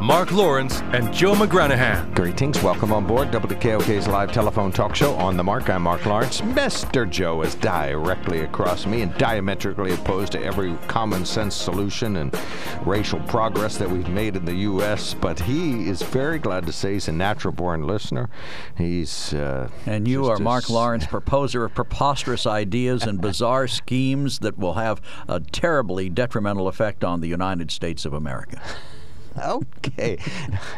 Mark Lawrence and Joe McGranahan. Greetings. Welcome on board WKOK's live telephone talk show on the mark. I'm Mark Lawrence. Mr. Joe is directly across me and diametrically opposed to every common sense solution and racial progress that we've made in the U.S. But he is very glad to say he's a natural born listener. He's. Uh, and you are Mark s- Lawrence, proposer of preposterous ideas and bizarre schemes that will have a terribly detrimental effect on the United States of America. Okay.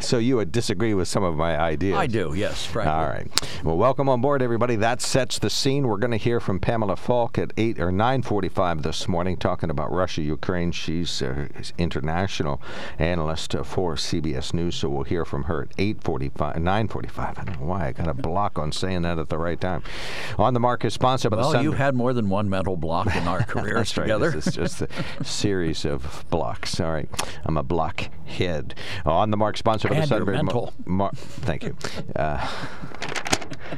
So you would disagree with some of my ideas? I do, yes, frankly. All right. Well, welcome on board, everybody. That sets the scene. We're going to hear from Pamela Falk at eight or nine forty-five this morning, talking about Russia, Ukraine. She's uh, international analyst uh, for CBS News, so we'll hear from her at eight forty-five, nine forty-five. I don't know why I got a block on saying that at the right time. On the mark is sponsored by the Well, you had more than one mental block in our careers That's right. together. This is just a series of blocks. All right. I'm a blockhead. On the mark, sponsored by the Sunbury. Mo- Mar- Thank you. Uh,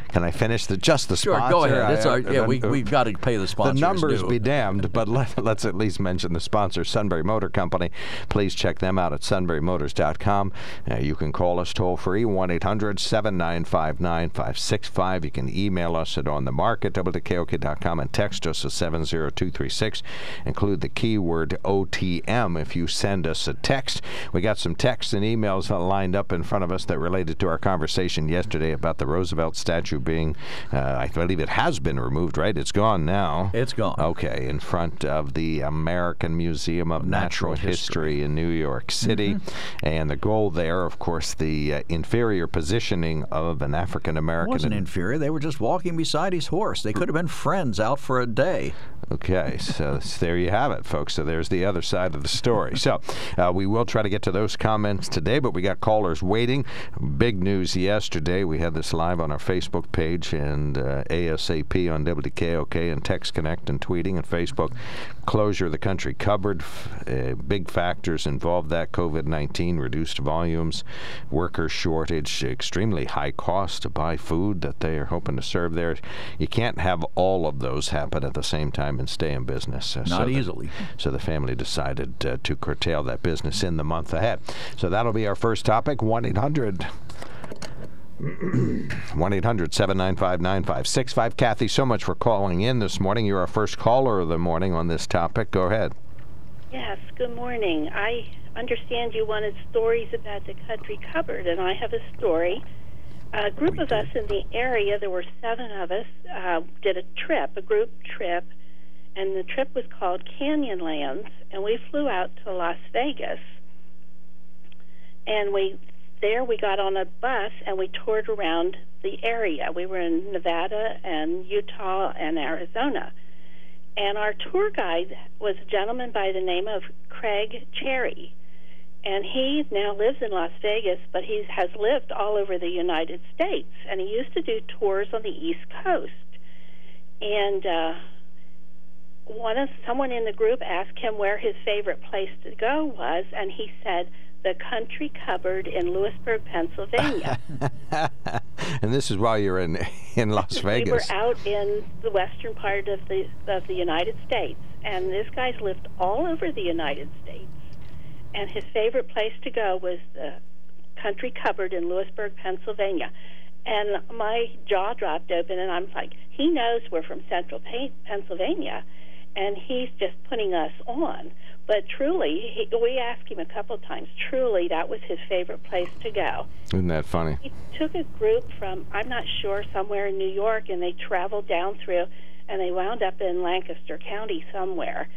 can I finish the just the Sure, sponsor? go ahead. Our, yeah, we, we've got to pay the the numbers due. be damned, but let, let's at least mention the sponsor, Sunbury Motor Company. Please check them out at sunburymotors.com. Uh, you can call us toll free, 1 800 795 9565. You can email us at onthemark at WKOK.com and text us at 70236. Include the keyword OTM if you send us a text. We got some texts and emails lined up in front of us that related to our conversation yesterday about the Roosevelt statue being, uh, I believe it has been removed, right? It's gone now. It's gone. Okay, in front of the American Museum of Natural, Natural History. History. in New York City. And the goal there, of course, the uh, inferior positioning of an African American. wasn't inferior. They were just walking beside his horse. They could have been friends out for a day. Okay, so there you have it, folks. So there's the other side of the story. So uh, we will try to get to those comments today, but we got callers waiting. Big news yesterday. We had this live on our Facebook page and uh, ASAP on WKOK and Text Connect and tweeting and Facebook. Closure of the country cupboard. Uh, big factors involved that COVID 19, reduced volumes, worker shortage, extremely high cost to buy food that they are hoping to serve there. You can't have all of those happen at the same time and stay in business. Uh, Not the- easily. so the family decided uh, to curtail that business in the month ahead. So that'll be our first topic 1 800. 1 800 795 9565. Kathy, so much for calling in this morning. You're our first caller of the morning on this topic. Go ahead. Yes, good morning. I understand you wanted stories about the country cupboard, and I have a story. A group of us in the area, there were seven of us, uh, did a trip, a group trip, and the trip was called Canyonlands, and we flew out to Las Vegas. And we there we got on a bus and we toured around the area. We were in Nevada and Utah and Arizona. And our tour guide was a gentleman by the name of Craig Cherry. And he now lives in Las Vegas, but he has lived all over the United States. And he used to do tours on the East Coast. And uh, one of someone in the group asked him where his favorite place to go was, and he said the country cupboard in Lewisburg, Pennsylvania. and this is while you're in in Las Vegas. We were out in the western part of the of the United States, and this guy's lived all over the United States. And his favorite place to go was the country cupboard in Lewisburg, Pennsylvania. And my jaw dropped open, and I'm like, he knows we're from Central Pe- Pennsylvania, and he's just putting us on. But truly, he, we asked him a couple of times. Truly, that was his favorite place to go Isn't that funny? he took a group from I'm not sure somewhere in New York, and they traveled down through, and they wound up in Lancaster County somewhere.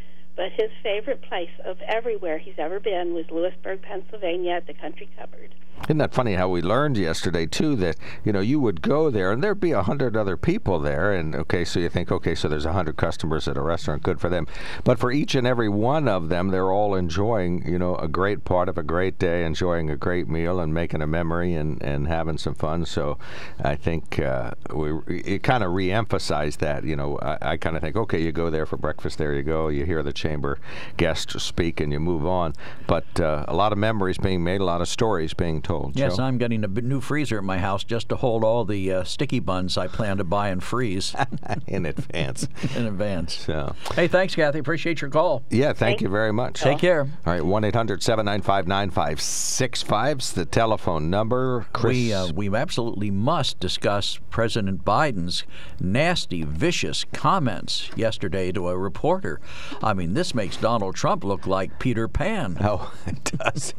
But his favorite place of everywhere he's ever been was Lewisburg, Pennsylvania at the Country Cupboard. Isn't that funny how we learned yesterday too that you know you would go there and there'd be a hundred other people there and okay so you think okay so there's a hundred customers at a restaurant good for them. But for each and every one of them they're all enjoying you know a great part of a great day enjoying a great meal and making a memory and, and having some fun. So I think uh, we it kind of re-emphasized that you know I, I kind of think okay you go there for breakfast there you go you hear the chamber guests speak and you move on but uh, a lot of memories being made a lot of stories being told told. Yes, Joe? I'm getting a new freezer at my house just to hold all the uh, sticky buns I plan to buy and freeze in advance. in advance. So, hey, thanks, Kathy. Appreciate your call. Yeah, thank you very much. Take care. All right, one 9565 is the telephone number. Chris, we uh, we absolutely must discuss President Biden's nasty, vicious comments yesterday to a reporter. I mean, this makes Donald Trump look like Peter Pan. Oh, it does.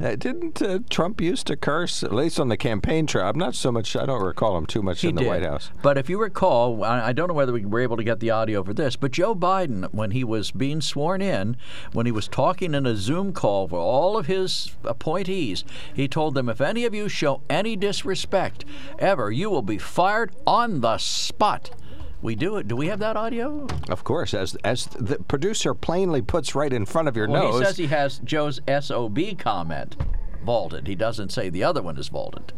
uh, didn't uh, Trump used to curse at least on the campaign trail? I'm not so much. I don't recall him too much he in the did. White House. But if you recall, I, I don't know whether we were able to get the audio for this, but Joe Biden, when he was being sworn in, when he was talking in a Zoom call for all of his appointees, he told them, if any of you show any disrespect ever, you will be fired on the spot. We do it. Do we have that audio? Of course, as as the producer plainly puts right in front of your Well, nose. he says he has Joe's SOB comment vaulted. He doesn't say the other one is vaulted.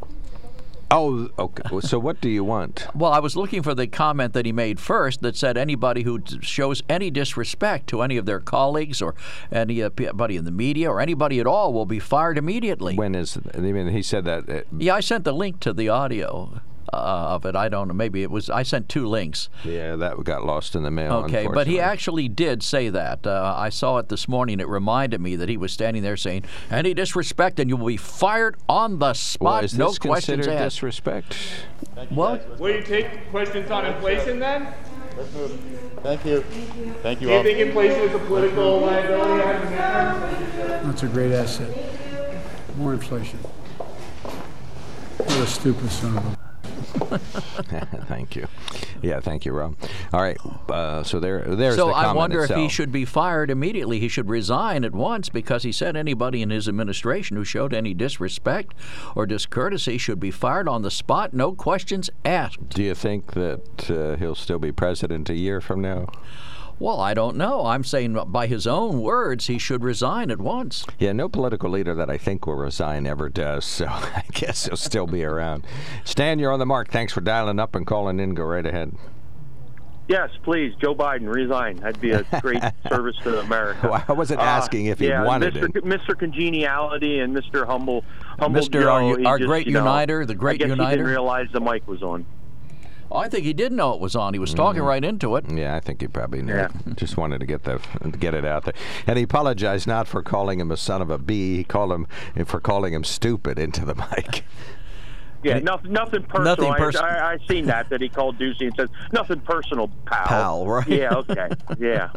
oh, okay. so what do you want? Well, I was looking for the comment that he made first that said anybody who shows any disrespect to any of their colleagues or anybody in the media or anybody at all will be fired immediately. When is? I mean, he said that. Uh, yeah, I sent the link to the audio uh, of it. I don't know. Maybe it was. I sent two links. yeah, that got lost in the mail. Okay, but he actually did say that. Uh, I saw it this morning. It reminded me that he was standing there saying, "Any disrespect, and you will be fired on the spot. Well, is no this questions asked." disrespect? What? Will you take questions on inflation then? Thank you. Thank you Do you all. think inflation is a political liability? That's a great asset. More inflation. What a stupid son of a. thank you. Yeah, thank you, Rob. All right, uh, so there, there's the. So the I wonder if he should be fired immediately. He should resign at once because he said anybody in his administration who showed any disrespect or discourtesy should be fired on the spot, no questions asked. Do you think that uh, he'll still be president a year from now? Well, I don't know. I'm saying by his own words, he should resign at once. Yeah, no political leader that I think will resign ever does, so I guess he'll still be around. Stan, you're on the mark. Thanks for dialing up and calling in. Go right ahead. Yes, please, Joe Biden, resign. That'd be a great service to America. Well, I wasn't Uh, asking if he yeah, wanted Mr. it. Mr. Congeniality and Mr. Humble, Humble Mr. Joe, Our- our just, great you know, uniter, the great I guess He uniter. didn't realize the mic was on. I think he did know it was on. He was talking right into it. Yeah, I think he probably knew. Yeah. Just wanted to get the get it out there. And he apologized not for calling him a son of a bee. He called him for calling him stupid into the mic. Yeah, nothing, nothing personal. Nothing I- pers- I, I, seen that that he called Doocy and said nothing personal, pal. Pal, right. Yeah, okay, yeah.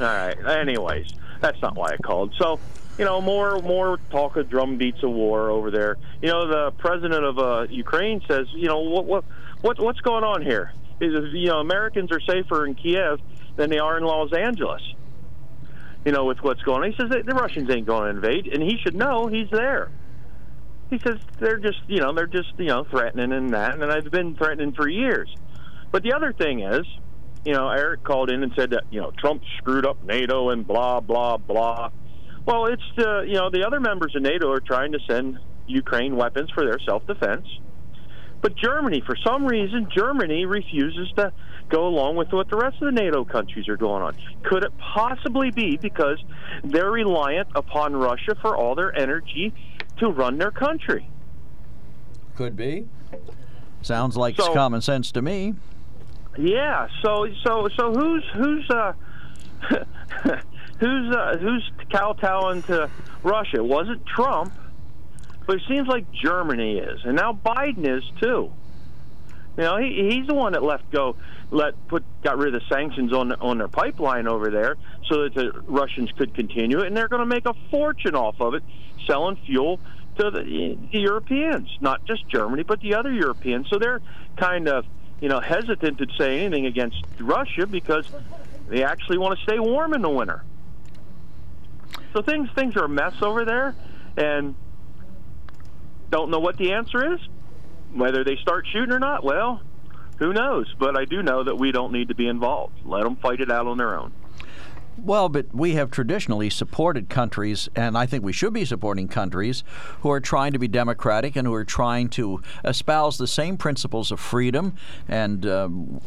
All right. Anyways, that's not why I called. So, you know, more more talk of drum beats of war over there. You know, the president of uh, Ukraine says, you know, what what what what's going on here? Is you know, Americans are safer in Kiev than they are in Los Angeles. You know, with what's going on. He says the Russians ain't going to invade, and he should know he's there. He says they're just, you know, they're just, you know, threatening and that, and I've been threatening for years. But the other thing is, you know, Eric called in and said that, you know, Trump screwed up NATO and blah blah blah. Well, it's the, you know, the other members of NATO are trying to send Ukraine weapons for their self-defense. But Germany, for some reason, Germany refuses to go along with what the rest of the NATO countries are going on. Could it possibly be because they're reliant upon Russia for all their energy to run their country? Could be. Sounds like So- common sense to me. Yeah. So so so who's who's uh who's uh, who's kowtowing to Russia? Was it Trump, but it seems like Germany is, and now Biden is too. You know, he, he's the one that left go, let put got rid of the sanctions on on their pipeline over there, so that the Russians could continue it, and they're going to make a fortune off of it, selling fuel to the, the Europeans, not just Germany, but the other Europeans. So they're kind of you know hesitant to say anything against Russia because They actually want to stay warm in the winter. So things things are a mess over there, and don't know what the answer is. Whether they start shooting or not, well, who knows? But I do know that we don't need to be involved. Let them fight it out on their own. Well, but we have traditionally supported countries, and I think we should be supporting countries who are trying to be democratic and who are trying to espouse the same principles of freedom and, um,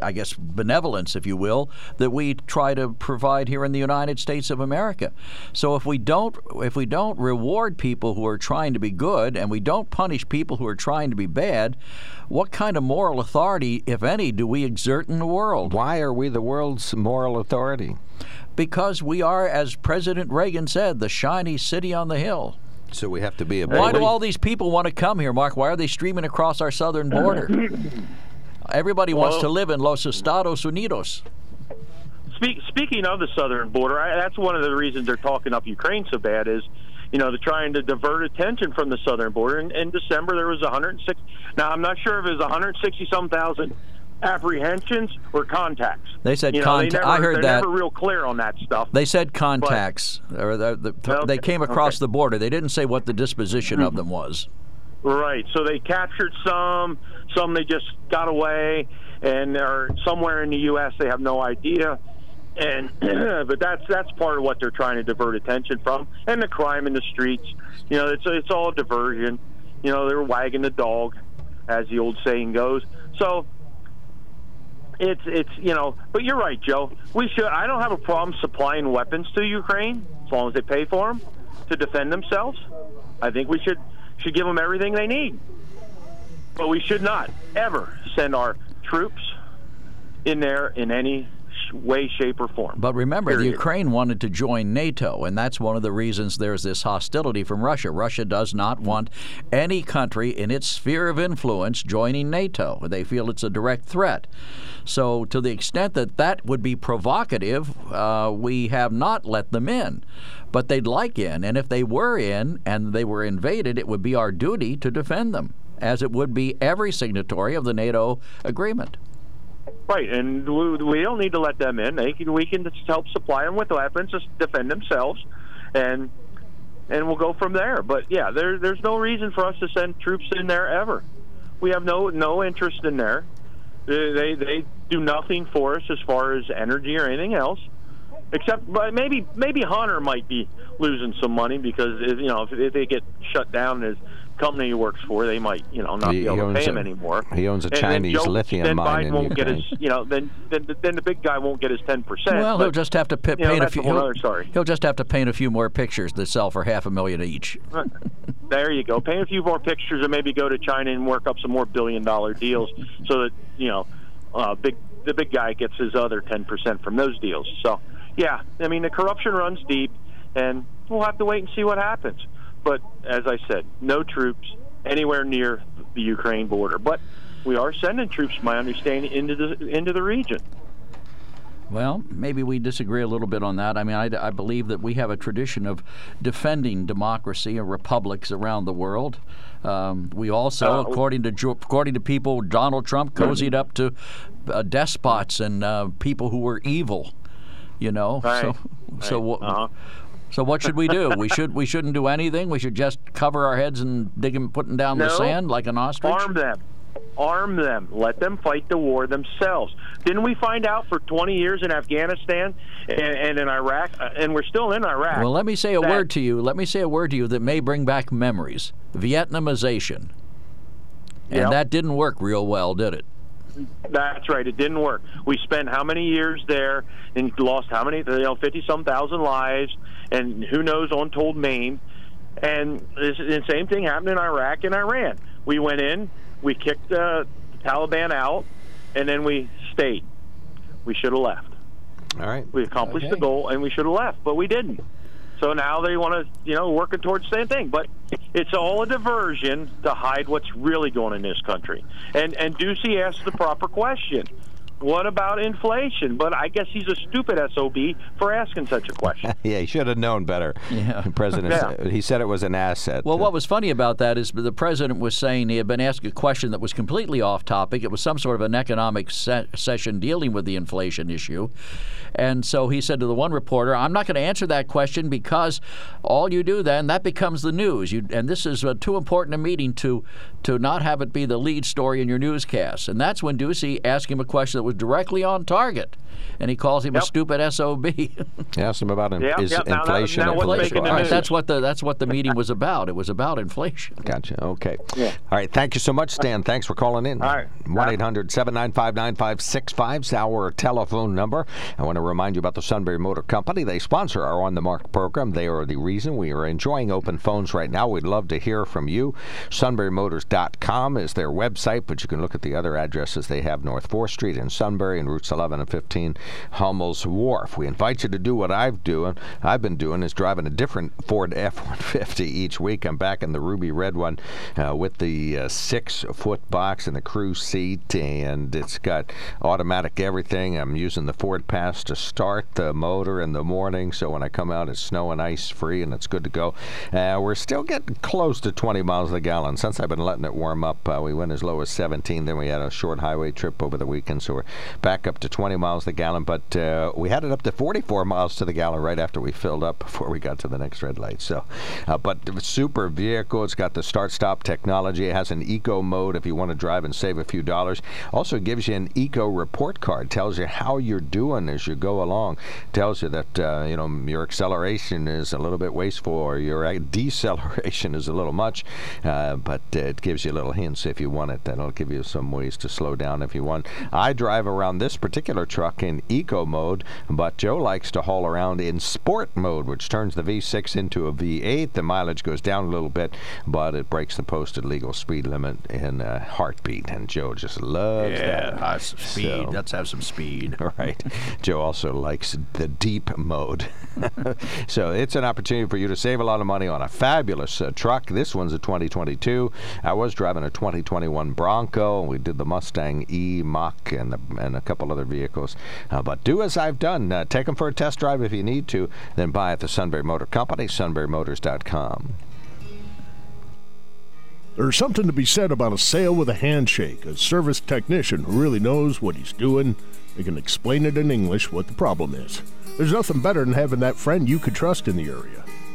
I guess, benevolence, if you will, that we try to provide here in the United States of America. So if we don't, if we don't reward people who are trying to be good, and we don't punish people who are trying to be bad, what kind of moral authority, if any, do we exert in the world? Why are we the world's moral authority? Because we are, as President Reagan said, the shiny city on the hill. So we have to be a Why do all these people want to come here, Mark? Why are they streaming across our southern border? Everybody wants to live in Los Estados Unidos. Speak, speaking of the southern border, I, that's one of the reasons they're talking up Ukraine so bad is, you know, they're trying to divert attention from the southern border. In, in December, there was 106. Now, I'm not sure if it was 160 some thousand apprehensions or contacts. They said you know, they I heard they're that. never real clear on that stuff. They said contacts, or the, the, they Okay, came across okay. the border. They didn't say what the disposition of them was. Right. So they captured some, some they just got away, and they're somewhere in the U.S. They have no idea. And but that's that's part of what they're trying to divert attention from, and the crime in the streets. You know, it's it's all diversion. You know, they're wagging the dog, as the old saying goes. So it's it's you know, but you're right, Joe. We should. I don't have a problem supplying weapons to Ukraine as long as they pay for them to defend themselves. I think we should should give them everything they need. But we should not ever send our troops in there in any way, shape, or form. But remember, the Ukraine wanted to join NATO, and that's one of the reasons there's this hostility from Russia. Russia does not want any country in its sphere of influence joining NATO. They feel it's a direct threat. So, to the extent that that would be provocative, uh, we have not let them in. But they'd like in, and if they were in and they were invaded, it would be our duty to defend them, as it would be every signatory of the NATO agreement. Right, and we, we don't need to let them in. They can, we can just help supply them with weapons to defend themselves, and and we'll go from there. But yeah, there, there's no reason for us to send troops in there ever. We have no no interest in there. They they, they do nothing for us as far as energy or anything else. Except, but maybe maybe Hunter might be losing some money because you know if, if they get shut down, his company he works for, they might you know not He- be able to owns pay him a- anymore. he owns a And then Chinese Joe- lithium then mine Biden in won't get his you know then, then then the big guy won't get his ten percent. Well, he'll just have to pa- you know, paint a few. a whole he'll- other story. He'll just have to paint a few more pictures that sell for half a million each. There you go. Paint a few more pictures and maybe go to China and work up some more billion dollar deals so that, you know, uh, big the big guy gets his other 10% from those deals. So, yeah, I mean, the corruption runs deep and we'll have to wait and see what happens. But as I said, no troops anywhere near the Ukraine border. But we are sending troops, my understanding, into the into the region. Well, maybe we disagree a little bit on that. I mean, I, I believe that we have a tradition of defending democracy and republics around the world. Um, we also, Uh, according to according to people, Donald Trump cozied up to uh, despots and uh, people who were evil. You know, Right, so so right, uh-huh. So what should we do? we should we shouldn't do anything. We should just cover our heads and dig them, putting down the sand like an ostrich. Arm them. Arm them. Let them fight the war themselves. Didn't we find out for 20 years in Afghanistan and, and in Iraq, uh, and we're still in Iraq? Well, let me say a that- word to you. Let me say a word to you that may bring back memories. Vietnamization. And Yep. that didn't work real well, did it? That's right. It didn't work. We spent how many years there and lost how many, you know, 50 some thousand lives, and who knows, untold maimed. And this, the same thing happened in Iraq and Iran. We went in, we kicked uh, the Taliban out, and then we stayed. We should have left. All right. We accomplished the goal, and we should have left, but we didn't. So now they want to, you know, working towards the same thing. But it's all a diversion to hide what's really going on in this country. And and Doocy asked the proper question: what about inflation? But I guess he's a stupid SOB for asking such a question. yeah, he should have known better. Yeah. The president, Yeah. he said it was an asset. Well, what was funny about that is the president was saying he had been asked a question that was completely off topic. It was some sort of an economic se- session dealing with the inflation issue. And so he said to the one reporter, I'm not going to answer that question because all you do then, that becomes the news. You, and this is uh, too important a meeting to, to not have it be the lead story in your newscast. And that's when Doocy asked him a question that was directly on target. And he calls him a stupid SOB. Ask him about in, Yeah, is yeah, now that- inflation. now and what's political All right, that's what the that's what the meeting was about. It was about inflation. Gotcha. Okay. All right. Thank you so much, Stan. Thanks for calling in. All right. 1 800 795 9565 is our telephone number. I want to remind you about the Sunbury Motor Company. They sponsor our On the Mark program. They are the reason we are enjoying open phones right now. We'd love to hear from you. SunburyMotors.com is their website, but you can look at the other addresses they have North 4th Street in Sunbury and routes 11 and 15 Hummel's Wharf. We invite you to do what I've doing. I've been doing is driving a different Ford F-150 each week. I'm back in the ruby red one uh, with the uh, six-foot box and the crew seat, and it's got automatic everything. I'm using the Ford Pass to start the motor in the morning, so when I come out, it's snow and ice free, and it's good to go. Uh, we're still getting close to 20 miles a gallon. Since I've been letting it warm up, uh, we went as low as 17. Then we had a short highway trip over the weekend, so we're back up to 20 miles the gallon. But uh, we had it up to 44 miles to the gallon right after we filled up before we got to the next red light. So, uh, but super vehicle. It's got the start-stop technology. It has an eco mode if you want to drive and save a few dollars. Also gives you an eco report card. Tells you how you're doing as you go along. Tells you that uh, you know your acceleration is a little bit wasteful or your uh, deceleration is a little much. Uh, but it gives you little hints if you want it. That'll give you some ways to slow down if you want. I drive around this particular truck in eco mode, but Joe likes to haul around in sport mode, which turns the V6 into a V8. The mileage goes down a little bit, but it breaks the posted legal speed limit in a heartbeat. And Joe just loves that. uh, speed. So- Let's have some speed. Right. Joe also likes the deep mode. so it's an opportunity for you to save a lot of money on a fabulous uh, truck. This one's a 2022. I was driving a 2021 Bronco. We did the Mustang E, Mach, and, the, and a couple other vehicles. Uh, but do as I've done. Uh, take them for a test drive if you need to. Then buy at the Sunbury Motor Company, sunburymotors.com. There's something to be said about a sale with a handshake, a service technician who really knows what he's doing. They can explain it in English what the problem is. There's nothing better than having that friend you could trust in the area.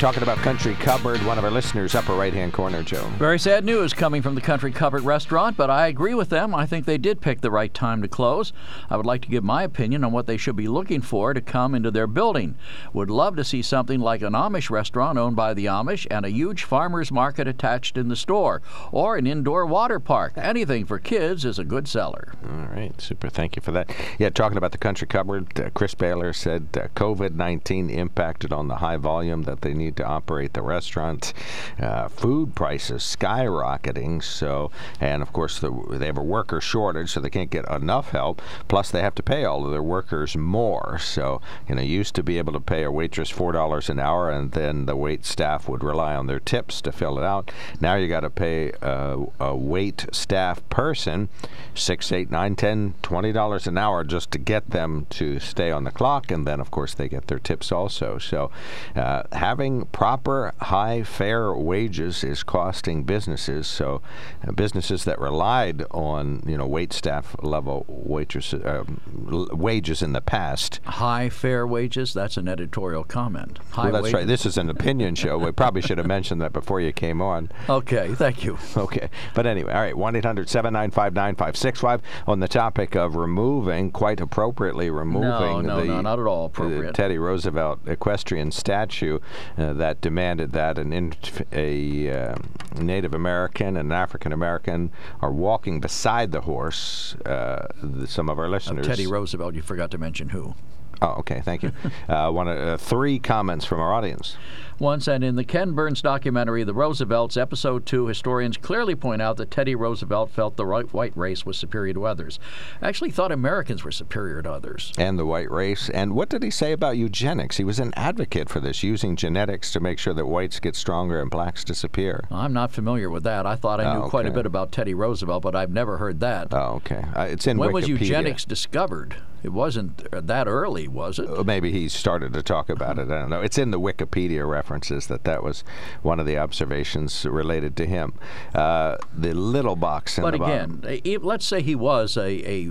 Talking about Country Cupboard, one of our listeners, upper right hand corner, Joe. Very sad news coming from the Country Cupboard restaurant, but I agree with them. I think they did pick the right time to close. I would like to give my opinion on what they should be looking for to come into their building. Would love to see something like an Amish restaurant owned by the Amish and a huge farmer's market attached in the store, or an indoor water park. Anything for kids is a good seller. All right, super. Thank you for that. Yeah, talking about the country cupboard, uh, Chris Baylor said uh, COVID 19 impacted on the high volume that they need to operate the restaurants. Uh, food prices skyrocketing, so, and of course, the, they have a worker shortage, so they can't get enough help. Plus, they have to pay all of their workers more. So, you know, used to be able to pay a waitress $4 an hour, and then the wait staff would rely on their tips to fill it out. Now you got to pay uh, a wait staff person six, eight, nine, ten, twenty dollars an hour just to get them to stay on the clock, and then of course they get their tips also. So, uh, having paying proper high fair wages is costing businesses. So, uh, businesses that relied on you know wait staff level waitresses um, l- wages in the past. High fair wages. That's an editorial comment. High Well, that's wages. right. This is an opinion show. We probably should have mentioned that before you came on. Okay, thank you. Okay. But anyway, all right, 1 800 795 9565 on the topic of removing, quite appropriately removing no, the no, not at all uh, appropriate. Teddy Roosevelt equestrian statue uh, that demanded that an inf- a uh, Native American and an African American are walking beside the horse. Uh, the, some of our listeners. Teddy Roosevelt. You forgot to mention who. Oh, okay. Thank you. uh, one, uh, three comments from our audience. Once and in the Ken Burns documentary, The Roosevelts, Episode 2, historians clearly point out that Teddy Roosevelt felt the white race was superior to others. Actually, thought Americans were superior to others. and the white race. And what did he say about eugenics? He was an advocate for this, using genetics to make sure that whites get stronger and blacks disappear. I'm not familiar with that. I thought I knew Oh, quite a bit about Teddy Roosevelt, but I've never heard that. Oh, okay. Uh, it's in when was eugenics discovered? It wasn't uh, that early, was it? Uh, Maybe he started to talk about it. I don't know. It's in the Wikipedia references that that was one of the observations related to him. Uh, the little box in But the bottom. again, e- let's say he was a, a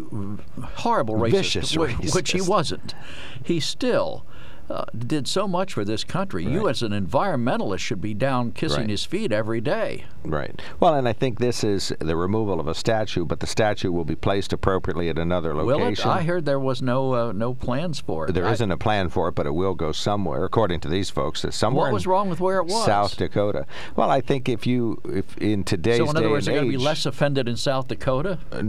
horrible racist, Vicious wh- which he wasn't. He still uh, did so much for this country. You, as an environmentalist, should be down kissing Right. his feet every day. Right. Well, and I think this is the removal of a statue, but the statue will be placed appropriately at another Will it? location. I heard there was no uh, no plans for it. There I- not a plan for it, but it will go somewhere, according to these folks. It's somewhere. What was wrong with where it was? South Dakota. Well, I think if you, if in today's So, in other words, they're going to be less offended in South Dakota. uh,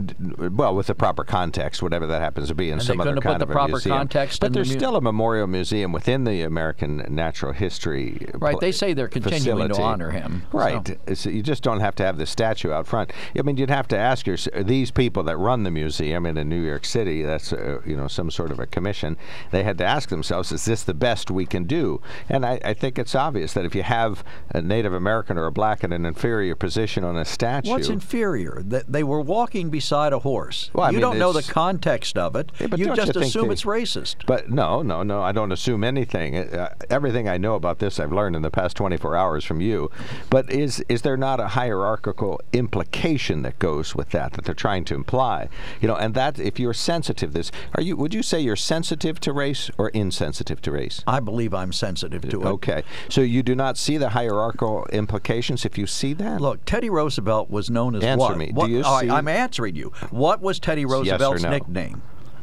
well, with the proper context, whatever that happens to be, in And some other kind put of the a proper museum. context But in the there's mu- still a memorial museum within the American Natural History. Right, they say they're continuing to honor him, Right. So you just don't have to have the statue out front. I mean, you'd have to ask your these people that run the museum in New York City. That's uh, you know some sort of a commission. They had to ask themselves, is this the best we can do? And I, I think it's obvious that if you have a Native American or a black in an inferior position on a statue, What's inferior? That they were walking beside a horse. Well, I you mean, don't know the context of it. Yeah, you just you assume they- it's racist. But no, no, no. I don't assume anything. Uh, everything I know about this, I've learned in the past 24 hours from you. But is is there not a hierarchical implication that goes with that that they're trying to imply? You know, and that if you're sensitive, this are you? Would you say you're sensitive to race or insensitive to race? I believe I'm sensitive to it. Okay, so you do not see the hierarchical implications if you see that. Look, Teddy Roosevelt was known as Answer what? me. Do you right, see- I'm answering you. What was Teddy Yes Roosevelt's no? nickname?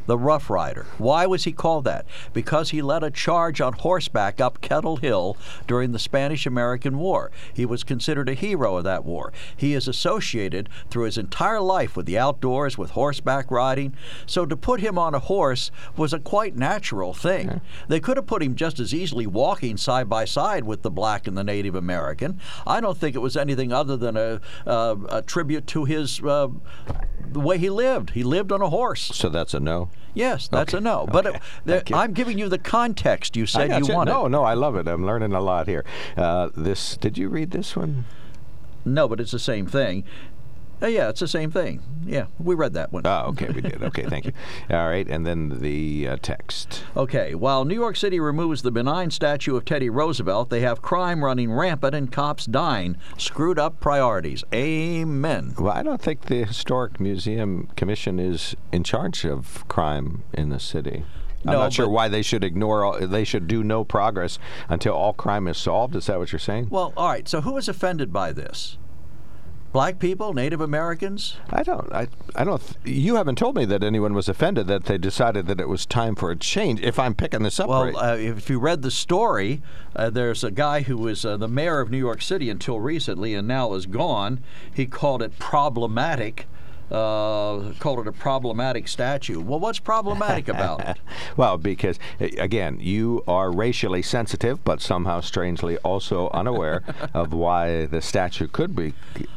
The Rough Rider. Why was he called that? Because he led a charge on horseback up Kettle Hill during the Spanish American War. He was considered a hero of that war. He is associated through his entire life with the outdoors, with horseback riding. So to put him on a horse was a quite natural thing. They could have put him just as easily walking side by side with the black and the Native American. I don't think it was anything other than a, uh, a tribute to his uh, the way he lived. He lived on a horse. So that's a no. Yes, that's Okay, a no. But okay. it, there, I'm giving you the context you said you gotcha. wanted. No, no, I love it. I'm learning a lot here. Uh, this. Did you read this one? No, but it's the same thing. Uh, yeah, it's the same thing. Yeah, we read that one. Oh, okay, we did. Okay, thank you. All right, and then the uh, text. Okay, while New York City removes the benign statue of Teddy Roosevelt, they have crime running rampant and cops dying. Screwed up priorities. Amen. Well, I don't think the Historic Museum Commission is in charge of crime in the city. I'm No, not sure why they should ignore. All, they should do no progress until all crime is solved. Is that what you're saying? Well, all right, so who is offended by this? Black people, Native Americans? I don't. I. I don't. Th- you haven't told me that anyone was offended that they decided that it was time for a change. If I'm picking this up Well, right. uh, if you read the story, uh, there's a guy who was uh, the mayor of New York City until recently and now is gone. He called it problematic. Uh, called it a problematic statue. Well, what's problematic about it? Well, because again, you are racially sensitive, but somehow strangely also unaware of why the statue could be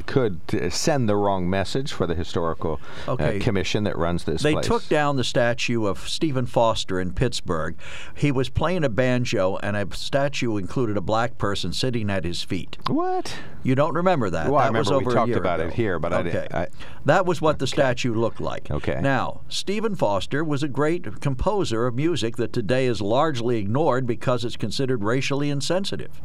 could uh, send the wrong message for the historical uh, commission that runs this They place. took down the statue of Stephen Foster in Pittsburgh. He was playing a banjo, and a statue included a black person sitting at his feet. what? You don't remember that? Well, I that was remember we talked about it here, but I okay. didn't- I- that was what the statue looked like. Okay. Now, Stephen Foster was a great composer of music that today is largely ignored because it's considered racially insensitive.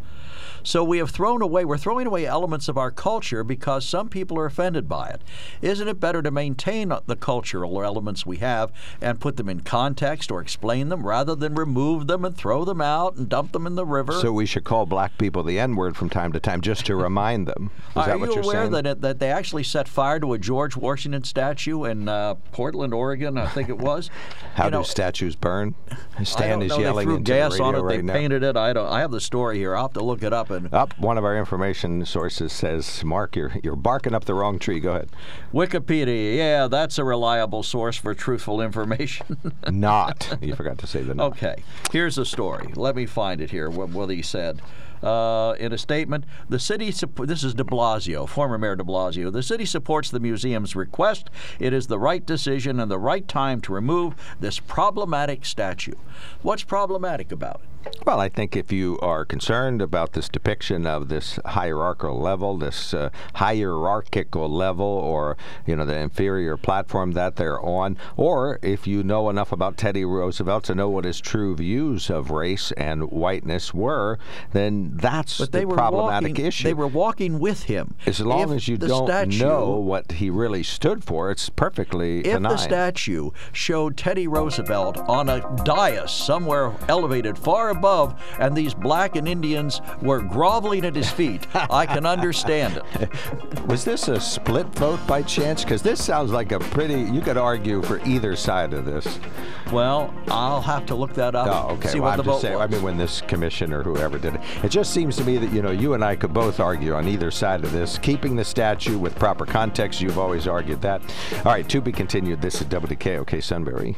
So we have thrown away, we're throwing away elements of our culture because some people are offended by it. Isn't it better to maintain the cultural elements we have and put them in context or explain them rather than remove them and throw them out and dump them in the river? So we should call black people the N word from time to time just to remind them. Is Are that what you you're aware saying? that it, that they actually set fire to a George Washington statue in uh, Portland, Oregon? I think it was. How you do know, statues burn? I Stan is know. yelling they threw gas on it. right they now. painted it. I don't. I have the story here. I'll have to look it up. Up, one of our information sources says, "Mark, you're you're barking up the wrong tree." Go ahead. Wikipedia, yeah, that's a reliable source for truthful information. Not. You forgot to say the not. okay, here's the story. Let me find it here. What, what he said. Uh, in a statement, the city, this is de Blasio, former Mayor de Blasio, the city supports the museum's request. It is the right decision and the right time to remove this problematic statue. What's problematic about it? Well, I think if you are concerned about this depiction of this hierarchical level, this uh, hierarchical level, or you know the inferior platform that they're on, or if you know enough about Teddy Roosevelt to know what his true views of race and whiteness were, then that's But the were problematic walking, ise They were walking with him. As long If as you don't statue, know what he really stood for, it's perfectly If benign. the statue showed Teddy Roosevelt on a dais somewhere elevated far above, and these black and Indians were groveling at his feet, I can understand it. Was this a split vote by chance? Because this sounds like a pretty. You could argue for either side of this. Well, I'll have to look that up. Oh, okay. See well, what I'm the just vote saying. was. I mean, when this commission or whoever did it, it just seems to me that you know you and I could both argue on either side of this. Keeping the statue with proper context, you've always argued that. All right, to be continued. This is WKOK Sunbury.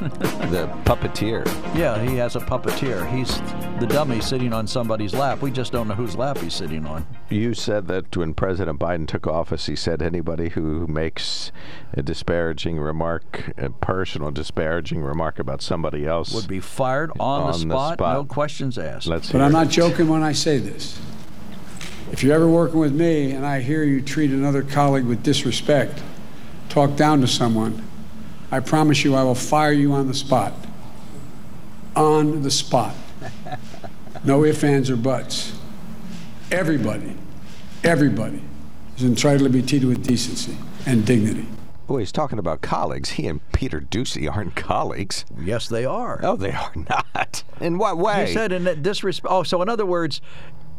the puppeteer. Yeah, he has a puppeteer. He's the dummy sitting on somebody's lap. We just don't know whose lap he's sitting on. You said that when President Biden took office, he said anybody who makes a disparaging remark, a personal disparaging remark about somebody else Would be fired on, On the, the spot, spot. no questions asked. Let's But I'm it. not joking when I say this. If you're ever working with me and I hear you treat another colleague with disrespect, talk down to someone, I promise you I will fire you on the spot. On the spot. No ifs, ands, or buts. Everybody, everybody is entitled to be treated with decency and dignity. Oh, he's talking about colleagues. He and Peter Doocy aren't colleagues. yes, they are. No, they are not. In what way? He said in that disrespect. Oh, so in other words,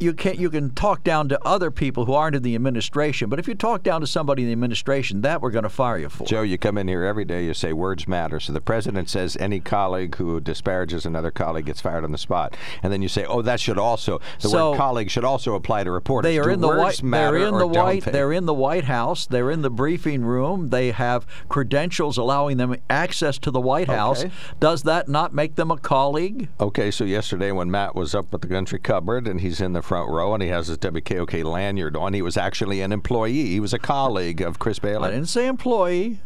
you can you can talk down to other people who aren't in the administration, but if you talk down to somebody in the administration, that we're going to fire you for. Joe, you come in here every day, you say words matter. So the president says any colleague who disparages another colleague gets fired on the spot. And then you say, oh, that should also, the So- word colleague should also apply to reporters. They are Do in the white. They're in the white. they? They're in the White House. They're in the briefing room. They have credentials allowing them access to the White House. Okay. Does that not make them a colleague? Okay, so yesterday when Matt was up at the country cupboard and he's in the front row and he has his WKOK lanyard on, he was actually an employee. He was a colleague of Chris Bailey. I didn't say employee.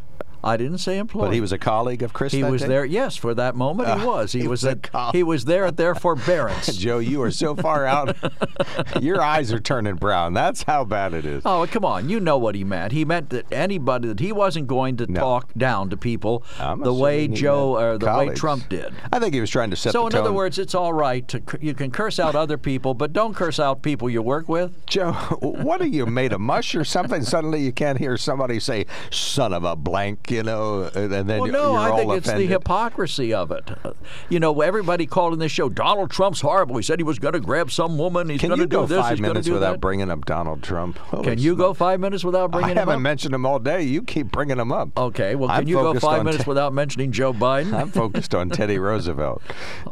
I didn't say employee. But he was a colleague of Chris. He was day? there. Yes, for that moment he Ah, was. He, he was, was a at. col- He was there at their forbearance. Joe, you are so far out. Your eyes are turning brown. That's how bad it is. Oh, come on. You know what he meant. He meant that anybody that he wasn't going to No. talk down to people I'm the way Joe or the way. Trump did. I think he was trying to set So the in tone. other words, it's all right to you can curse out other people, but don't curse out people you work with. Joe, what are you made of mush or something? Suddenly you can't hear somebody say "son of a blank," you know, and then Well, no, I think it's the hypocrisy of it. Uh, You know, everybody called in this show, Donald Trump's horrible. He said he was going to grab some woman. He's Can going you to do go this. five he's minutes do without that. bringing up Donald Trump? Can you go five minutes without bringing I him haven't up? mentioned him all day. You keep bringing him up. Okay, well, I'm can you go five minutes Te- without mentioning Joe Biden? I'm focused on Teddy Roosevelt.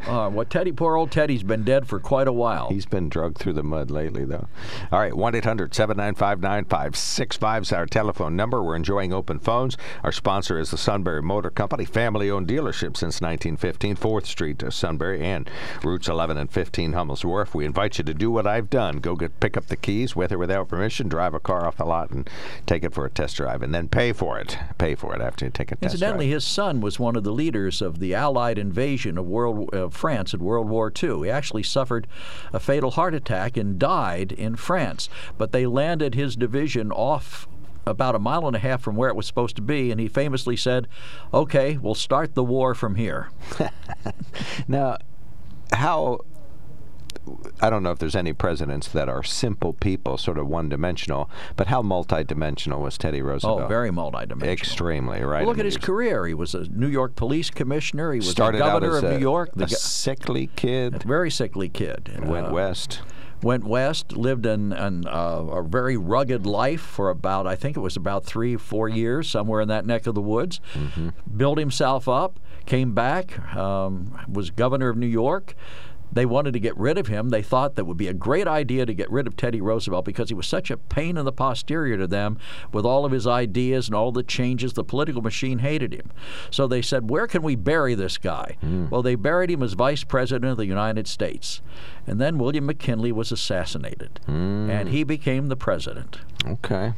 Uh, well, Teddy, poor old Teddy's been dead for quite a while. He's been drugged through the mud lately, though. All right, 1 800 795 9565 is our telephone number. We're enjoying open phones. Our sponsor sponsor is the Sunbury Motor Company, family owned dealership since 1915, 4th Street, uh, Sunbury, and routes 11 and 15, Hummel's Wharf. We invite you to do what I've done go get pick up the keys, with or without permission, drive a car off the lot, and take it for a test drive, and then pay for it. Pay for it after you take a test Incidentally, his son was one of the leaders of the Allied invasion of World of France in World War II. He actually suffered a fatal heart attack and died in France, but they landed his division off about a mile and a half from where it was supposed to be, and he famously said, "Okay, we'll start the war from here." Now, how I don't know if there's any presidents that are simple people, sort of one dimensional, but how multidimensional was Teddy Roosevelt? Oh, very multidimensional. Extremely, right? Well, look at his career. He was a New York police commissioner. He was Started the governor of a, New York. The go- sickly kid, very sickly kid. and went Uh, west. Went west, lived in, in uh, a very rugged life for about, I think it was about three, four years, somewhere in that neck of the woods. Mm-hmm. Built himself up, came back, um, was governor of New York. They wanted to get rid of him. They thought that would be a great idea to get rid of Teddy Roosevelt because he was such a pain in the posterior to them with all of his ideas and all the changes. The political machine hated him. So they said, Where can we bury this guy? Hmm. Well, they buried him as vice president of the United States. And then William McKinley was assassinated, hmm. and he became the president. Okay.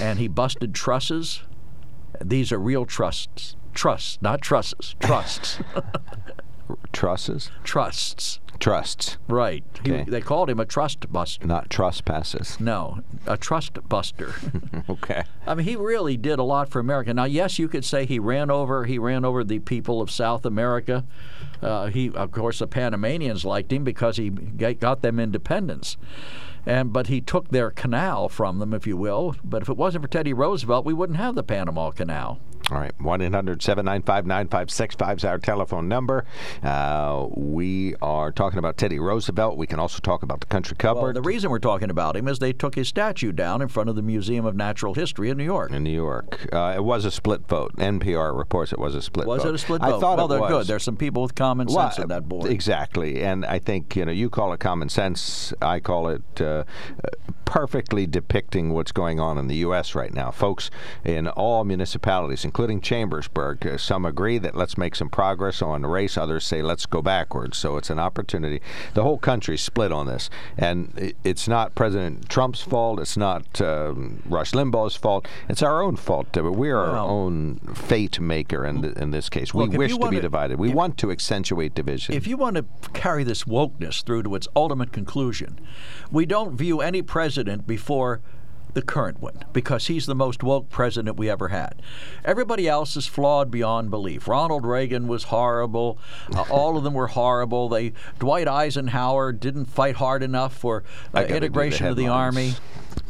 And he busted trusses. These are real trusts. Trusts, not trusses. Trusts. Trusses? trusts. Trusts, Right. He- they called him a trust buster. not trespasses. No, a trust buster. Okay. I mean, he really did a lot for America. Now, yes, you could say he ran over he ran over the people of South America. Uh, he, of course, the Panamanians liked him because he got them independence. And but he took their canal from them, if you will. But if it wasn't for Teddy Roosevelt, we wouldn't have the Panama Canal. All right, 1 800 795 9565 is our telephone number. Uh, we are talking about Teddy Roosevelt. We can also talk about the country Well, the reason we're talking about him is they took his statue down in front of the Museum of Natural History in New York. in New York. Uh, it was a split vote. NPR reports it was a split Was vote. it a split I vote? thought well, it they're was. good. There's some people with common Well, sense on that board. Exactly, and I think you know you call it common sense. I call it uh, perfectly depicting what's going on in the U.S. right now, folks. In all municipalities, including Chambersburg, uh, some agree that let's make some progress on race. Others say let's go backwards. So it's an opportunity. The whole country's split on this, and it's not President Trump's fault. It's not um, Rush Limbaugh's fault. It's our own fault. Uh, We're our own fate maker in, th- in this case. We Look, wish to be divided. We if- want to accentuate division. If you want to carry this wokeness through to its ultimate conclusion, we don't view any president before the current one because he's the most woke president we ever had. Everybody else is flawed beyond belief. Ronald Reagan was horrible. Uh, all of them were horrible. They Dwight Eisenhower didn't fight hard enough for uh, gotta the integration of the army.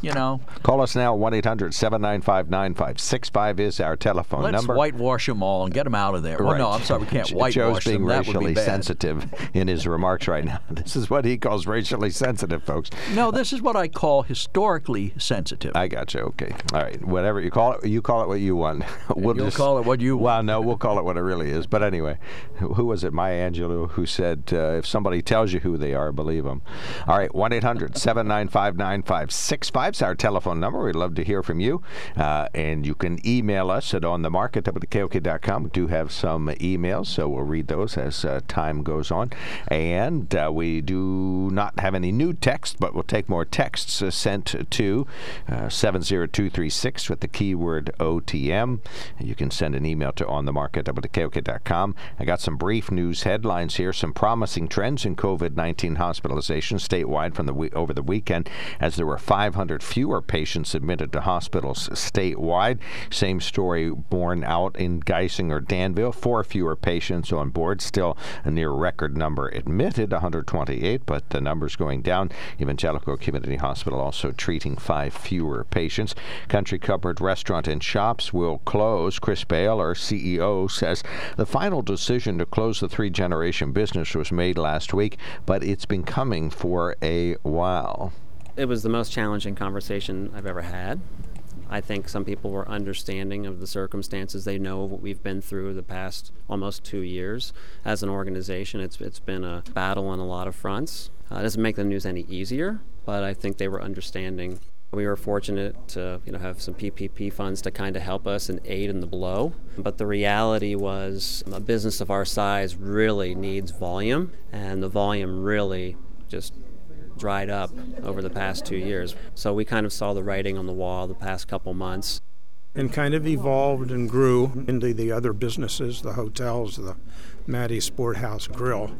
You know, Call us now, 1 800 795 9565 is our telephone number. let's whitewash them all and get them out of there. Well, no, I'm sorry, we can't whitewash Joe's being them. Racially be sensitive in his remarks right now. This is what he calls racially sensitive, folks. No, this is what I call historically sensitive. I got you. Okay. All right. Whatever you call it, you call it what you want. we'll you'll just call it what you Well, no, we'll call it what it really is. But anyway, who was it? Maya Angelou who said, uh, "If somebody tells you who they are, believe them." All right. One 9565 our telephone number. We'd love to hear from you, uh, and you can email us at onthemarket. We do have some emails, so we'll read those as uh, time goes on. And uh, we do not have any new text, but we'll take more texts uh, sent to uh, 70236 with the keyword OTM. You can send an email to onthemarket.wkok.com. I got some brief news headlines here, some promising trends in COVID-19 hospitalizations statewide from the we- over the weekend, as there were 500 fewer patients admitted to hospitals statewide. Same story borne out in Geisinger, Danville. Four fewer patients on board, still a near record number admitted, 128, but the numbers going down. Evangelical Community Hospital also treating five fewer patients. Country Cupboard Restaurant and Shops will close. Chris Bale, our CEO, says the final decision to close the three generation business was made last week, but it's been coming for a while. It was the most challenging conversation I've ever had. I think some people were understanding of the circumstances. They know what we've been through the past almost two years as an organization. It's it's been a battle on a lot of fronts. Uh, it doesn't make the news any easier, but I think they were understanding We were fortunate to you know have some PPP funds to kind of help us and aid in the blow. But the reality was a business of our size really needs volume, and the volume really just dried up over the past two years. So we kind of saw the writing on the wall the past couple months. And kind of evolved and grew into the other businesses, the hotels, the Maddie Sport House Grill.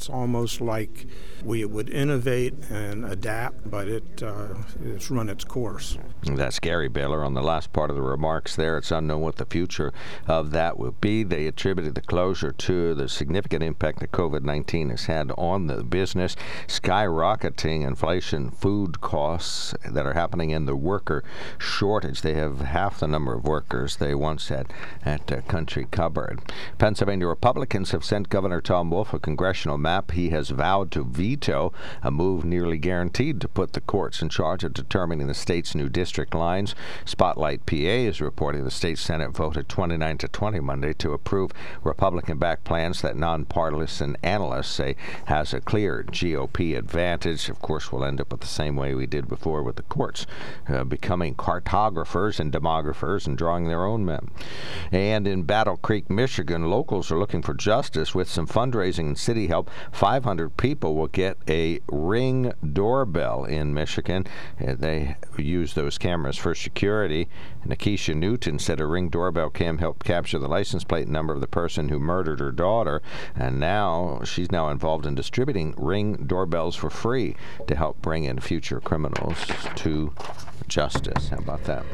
It's almost like we would innovate and adapt, but it uh, it's run its course. That's Gary Baylor on the last part of the remarks there. It's unknown what the future of that will be. They attributed the closure to the significant impact that COVID 19 has had on the business, skyrocketing inflation, food costs that are happening in the worker shortage. They have half the number of workers they once had at uh, Country Cupboard. Pennsylvania Republicans have sent Governor Tom Wolf a congressional map. He has vowed to veto a move nearly guaranteed to put the courts in charge of determining the state's new district lines. Spotlight PA is reporting the state Senate voted 29 to 20 Monday to approve Republican-backed plans that nonpartisan analysts say has a clear GOP advantage. Of course, we'll end up with the same way we did before with the courts, uh, becoming cartographers and demographers and drawing their own men. And in Battle Creek, Michigan, locals are looking for justice with some fundraising and city help 500 people will get a ring doorbell in Michigan. Uh, they use those cameras for security. Nakisha Newton said a ring doorbell cam helped capture the license plate number of the person who murdered her daughter, and now she's now involved in distributing ring doorbells for free to help bring in future criminals to justice. How about that?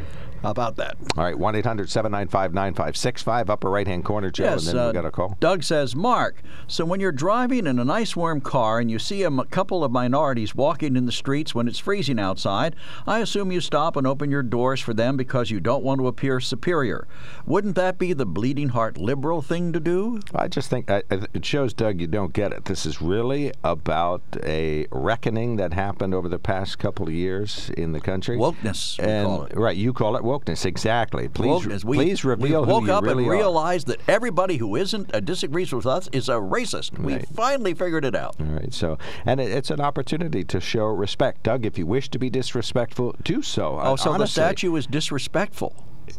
How about that? All right, 1 800 795 9565, upper right hand corner, Joe, Yes, and then uh, we got a call. Doug says, Mark, so when you're driving in a nice warm car and you see a m- couple of minorities walking in the streets when it's freezing outside, I assume you stop and open your doors for them because you don't want to appear superior. Wouldn't that be the bleeding heart liberal thing to do? I just think I, it shows, Doug, you don't get it. This is really about a reckoning that happened over the past couple of years in the country. Wokeness, and, call it. Right, you call it wokeness. Exactly. Please, Wokeness. We, please reveal we woke up really and are. realized that everybody who isn't uh, disagrees with us is a racist. We Right. finally figured it out. All right. So, and it, it's an opportunity to show respect, Doug. If you wish to be disrespectful, do so. Oh, so the statue is disrespectful.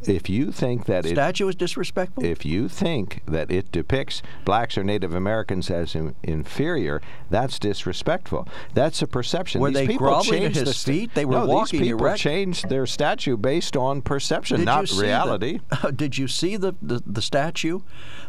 If you think that it, Statue is disrespectful. if you think that it depicts blacks or Native Americans as in, inferior, that's disrespectful. That's a perception. Were these they people groveling at his the feet? They were walking. no, walking these people erect? changed their statue based on perception, Did not see the- reality. did you see the, the, the statue?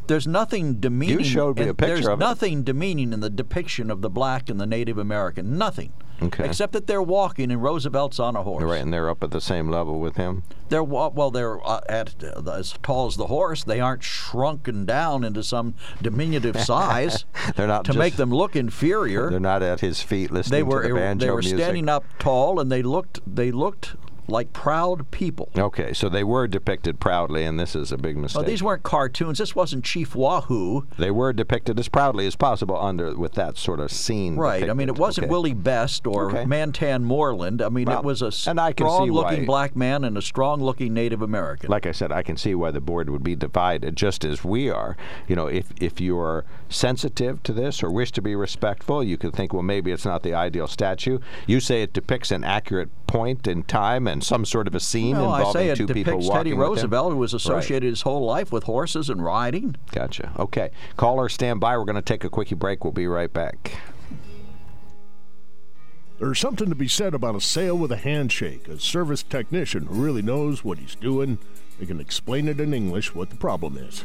There's nothing demeaning. You showed me a picture of it. nothing demeaning in the depiction of the black and the Native American. Nothing. Okay. Except that they're walking and Roosevelt's on a horse. Right, and they're up at the same level with him. They're well, they're uh, at uh, as tall as the horse. They aren't shrunken down into some diminutive size They're not to just- make them look inferior. They're not at his feet listening they were to the banjo they were music. standing up tall and they looked they looked like proud people. Okay, so they were depicted proudly, and this is a big mistake. Well, these weren't cartoons. This wasn't Chief Wahoo. They were depicted as proudly as possible under with that sort of scene. Right. I mean, it wasn't Okay. Willie Best or Okay. Mantan Moreland. I mean, Well, it was a and I can see strong-looking black man and a strong-looking Native American. Like I said, I can see why the board would be divided, just as we are. You know, if if you're sensitive to this or wish to be respectful, you could think, well, maybe it's not the ideal statue. You say it depicts an accurate point in time and some sort of a scene no, I involving say it two people depicts walking Teddy. Roosevelt, who was Right. associated his whole life with horses and riding. Gotcha. Okay. Caller, stand by. We're going to take a quickie break. We'll be right back. There's something to be said about a sale with a handshake, a service technician who really knows what he's doing. They can explain it in English what the problem is.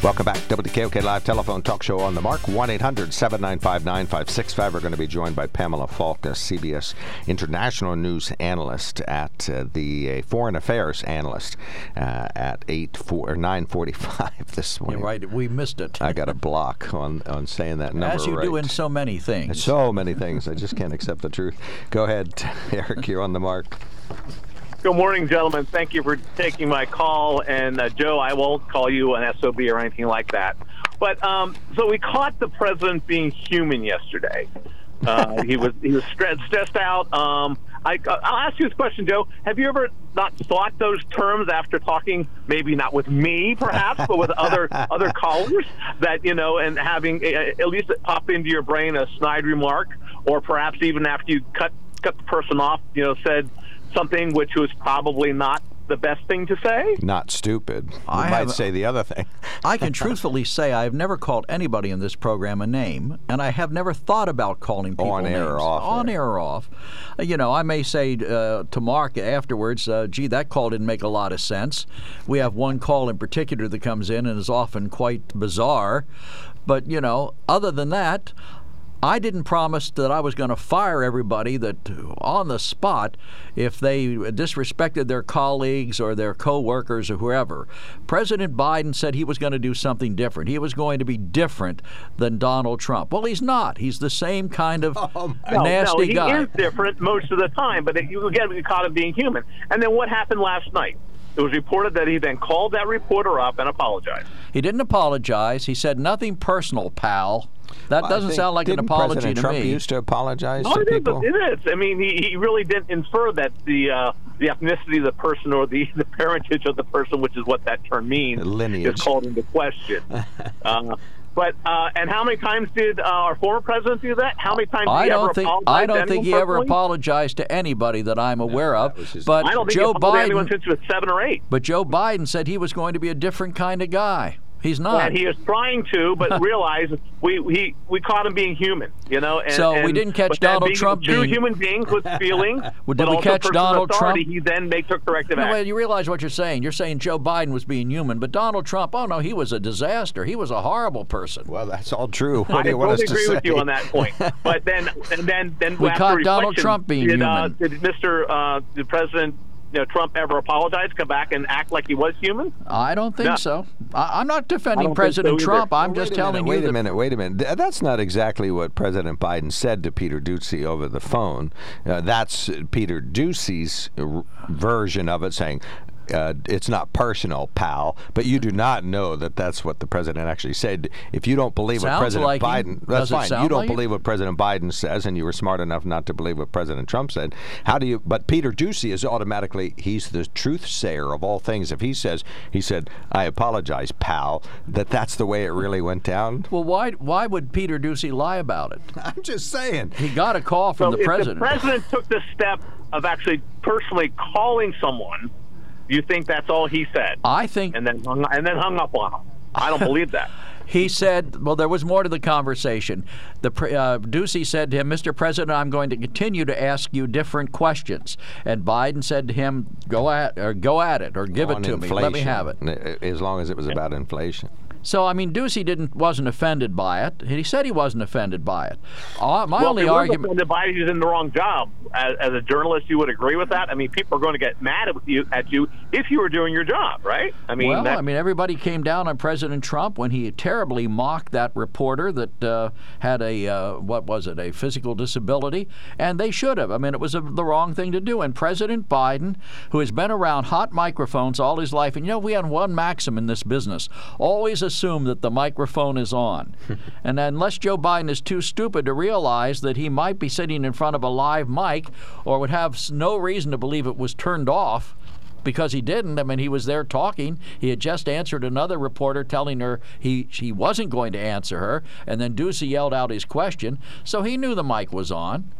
Welcome back. WKOK Live Telephone Talk Show on the Mark. 1 800 795 9565. We're going to be joined by Pamela Falk, CBS International News analyst at uh, the uh, Foreign Affairs analyst uh, at 8 4, 945 this morning. You're right. We missed it. I got a block on, on saying that number As you right. do in so many things. So many things. I just can't accept the truth. Go ahead, Eric. You're on the mark. Good morning, gentlemen. Thank you for taking my call. And uh, Joe, I won't call you an SOB or anything like that. But um, so we caught the president being human yesterday. Uh, he was he was stressed, out. Um, I, I'll ask you this question, Joe. Have you ever not thought those terms after talking, maybe not with me, perhaps, but with other other callers, that you know, and having at least pop into your brain a snide remark, or perhaps even after you cut cut the person off, you know, said something which was probably not the best thing to say. Not stupid. You I might have- say the other thing. I can truthfully say I have never called anybody in this program a name, and I have never thought about calling people On air names. or off On air or off. You know, I may say uh, to Mark afterwards, uh, gee, that call didn't make a lot of sense. We have one call in particular that comes in and is often quite bizarre. But, you know, other than that, I didn't promise that I was going to fire everybody that on the spot if they disrespected their colleagues or their coworkers or whoever. President Biden said he was going to do something different. He was going to be different than Donald Trump. Well, he's not. He's the same kind of oh, No, nasty no, no, he guy. is different most of the time, but you again we caught him being human. And then what happened last night? It was reported that he then called that reporter up and apologized. He didn't apologize. He said nothing personal, pal. That Well, doesn't think- sound like an didn't apology President to Trump me. used to apologize Oh, to it is. people. It is. I mean, he, he really didn't infer that the uh, the ethnicity of the person or the, the parentage of the person, which is what that term means, lineage. is called into question. uh, but uh, and how many times did uh, our former president do that? How many times I he don't think I don't think anyone he ever apologized to anybody that I'm aware of. But I don't think Joe he anyone Biden, since he was seven or eight. but Joe Biden said he was going to be a different kind of guy. He's not. And he is trying to, but realize we we we caught him being human, you know. And, So we didn't catch but Donald being Trump a true being- human beings with feelings. Well, but did we also catch Donald Trump? He then may took corrective No, action. well, you realize what you're saying. You're saying Joe Biden was being human, but Donald Trump, oh no, he was a disaster. He was a horrible person. Well, that's all true. I What do you want us to agree with you on that point. But then, and then, then We caught Donald Trump being did, Uh, human. did Mr. Uh, the President, you know, Trump ever apologize, come back and act like he was human? I don't think No. so. I, I'm not defending President so either. Trump. I'm Well, just telling minute, you Wait that a minute, wait a minute. Th- That's not exactly what President Biden said to Peter Doocy over the phone. Uh, that's Peter Doocy's r- version of it, saying, uh, it's not personal, pal. But you do not know that that's what the president actually said. If you don't believe what President like him. Biden, that's Does fine. You don't like it? believe what President Biden says, and you were smart enough not to believe what President Trump said. How do you? But Peter Doocy is automatically he's the truth sayer of all things. If he says he said, "I apologize, pal," that that's the way it really went down. Well, why why would Peter Doocy lie about it? I'm just saying. He got a call from so the if president. the president took the step of actually personally calling someone, you think that's all he said? I think and then hung, and then hung up on him. I don't believe that. He said, well, there was more to the conversation. The pre- uh, Doocy said to him, Mr. President, I'm going to continue to ask you different questions. And Biden said to him, go at or go at it or give on it to me. Let me have it. As long as it was about inflation. So I mean, Doocy didn't wasn't offended by it. He said he wasn't offended by it. Uh, my well, only if he was argument. offended by it, he's in the wrong job. As, as a journalist, you would agree with that. I mean, people are going to get mad at you at you if you were doing your job, right? I mean, well, that- I mean, everybody came down on President Trump when he terribly mocked that reporter that uh, had a uh, what was it, a physical disability, and they should have. I mean, it was a, the wrong thing to do. And President Biden, who has been around hot microphones all his life, and you know, we had one maxim in this business: always assume that the microphone is on. and unless Joe Biden is too stupid to realize that he might be sitting in front of a live mic, or would have no reason to believe it was turned off because he didn't. I mean, he was there talking. He had just answered another reporter telling her he he wasn't going to answer her, and then Doocy yelled out his question, so he knew the mic was on,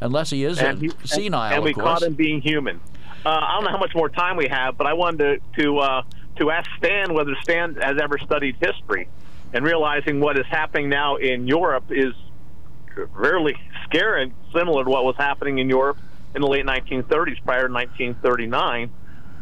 unless he is and, he, senile, and we of course. caught him being human. Uh, I don't know how much more time we have, but I wanted to to, uh, to ask Stan whether Stan has ever studied history, and realizing what is happening now in Europe is really scary similar to what was happening in Europe in the late 1930s, prior to 1939.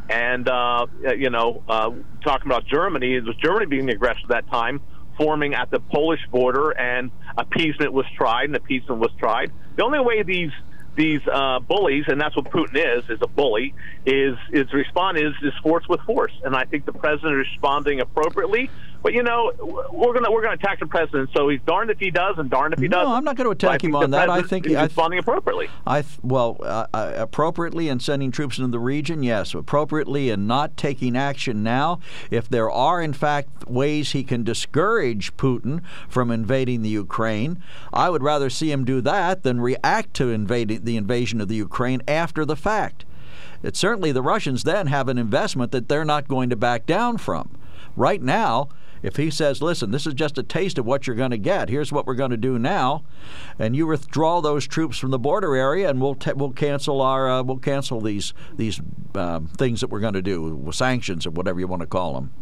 And uh, you know, uh, talking about Germany, it was Germany being the aggressor at that time, forming at the Polish border, and appeasement was tried, and appeasement was tried. The only way these these uh, bullies, and that's what Putin is, is a bully, is is respond is is force with force, and I think the president is responding appropriately. But you know, we're gonna we're gonna attack the president, so he's darned if he does, and darned if he doesn't. No, I'm not going to attack him on that. I think he's responding appropriately. I well, uh, uh, appropriately in sending troops into the region, yes. Appropriately in not taking action now. If there are in fact ways he can discourage Putin from invading the Ukraine, I would rather see him do that than react to invading the invasion of the Ukraine after the fact. It's certainly the Russians then have an investment that they're not going to back down from. Right now, if he says, listen, this is just a taste of what you're going to get, here's what we're going to do now, and you withdraw those troops from the border area, and we'll t- we'll cancel our uh, we'll cancel these these uh, things that we're going to do, sanctions or whatever you want to call them.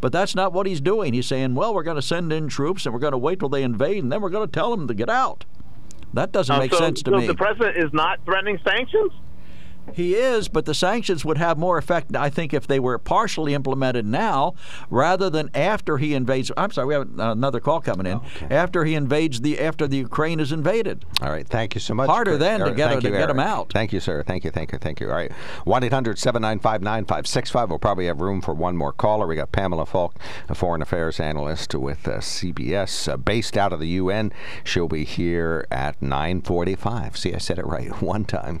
But that's not what he's doing. He's saying, well, we're going to send in troops, and we're going to wait till they invade, and then we're going to tell them to get out. That doesn't Uh, make so, sense to so me. the president is not threatening sanctions. He is, but the sanctions would have more effect, I think, if they were partially implemented now rather than after he invades. I'm sorry, we have another call coming in. After he invades the after the Ukraine is invaded. All right, thank you so much. Harder Chris. then to get thank to you, get 'em Eric. out. Thank you, sir. Thank you, thank you, thank you. All right, one 9565 We'll probably have room for one more caller. We got Pamela Falk, a foreign affairs analyst with uh, CBS, uh, based out of the UN. She'll be here at 9:45. See, I said it right one time.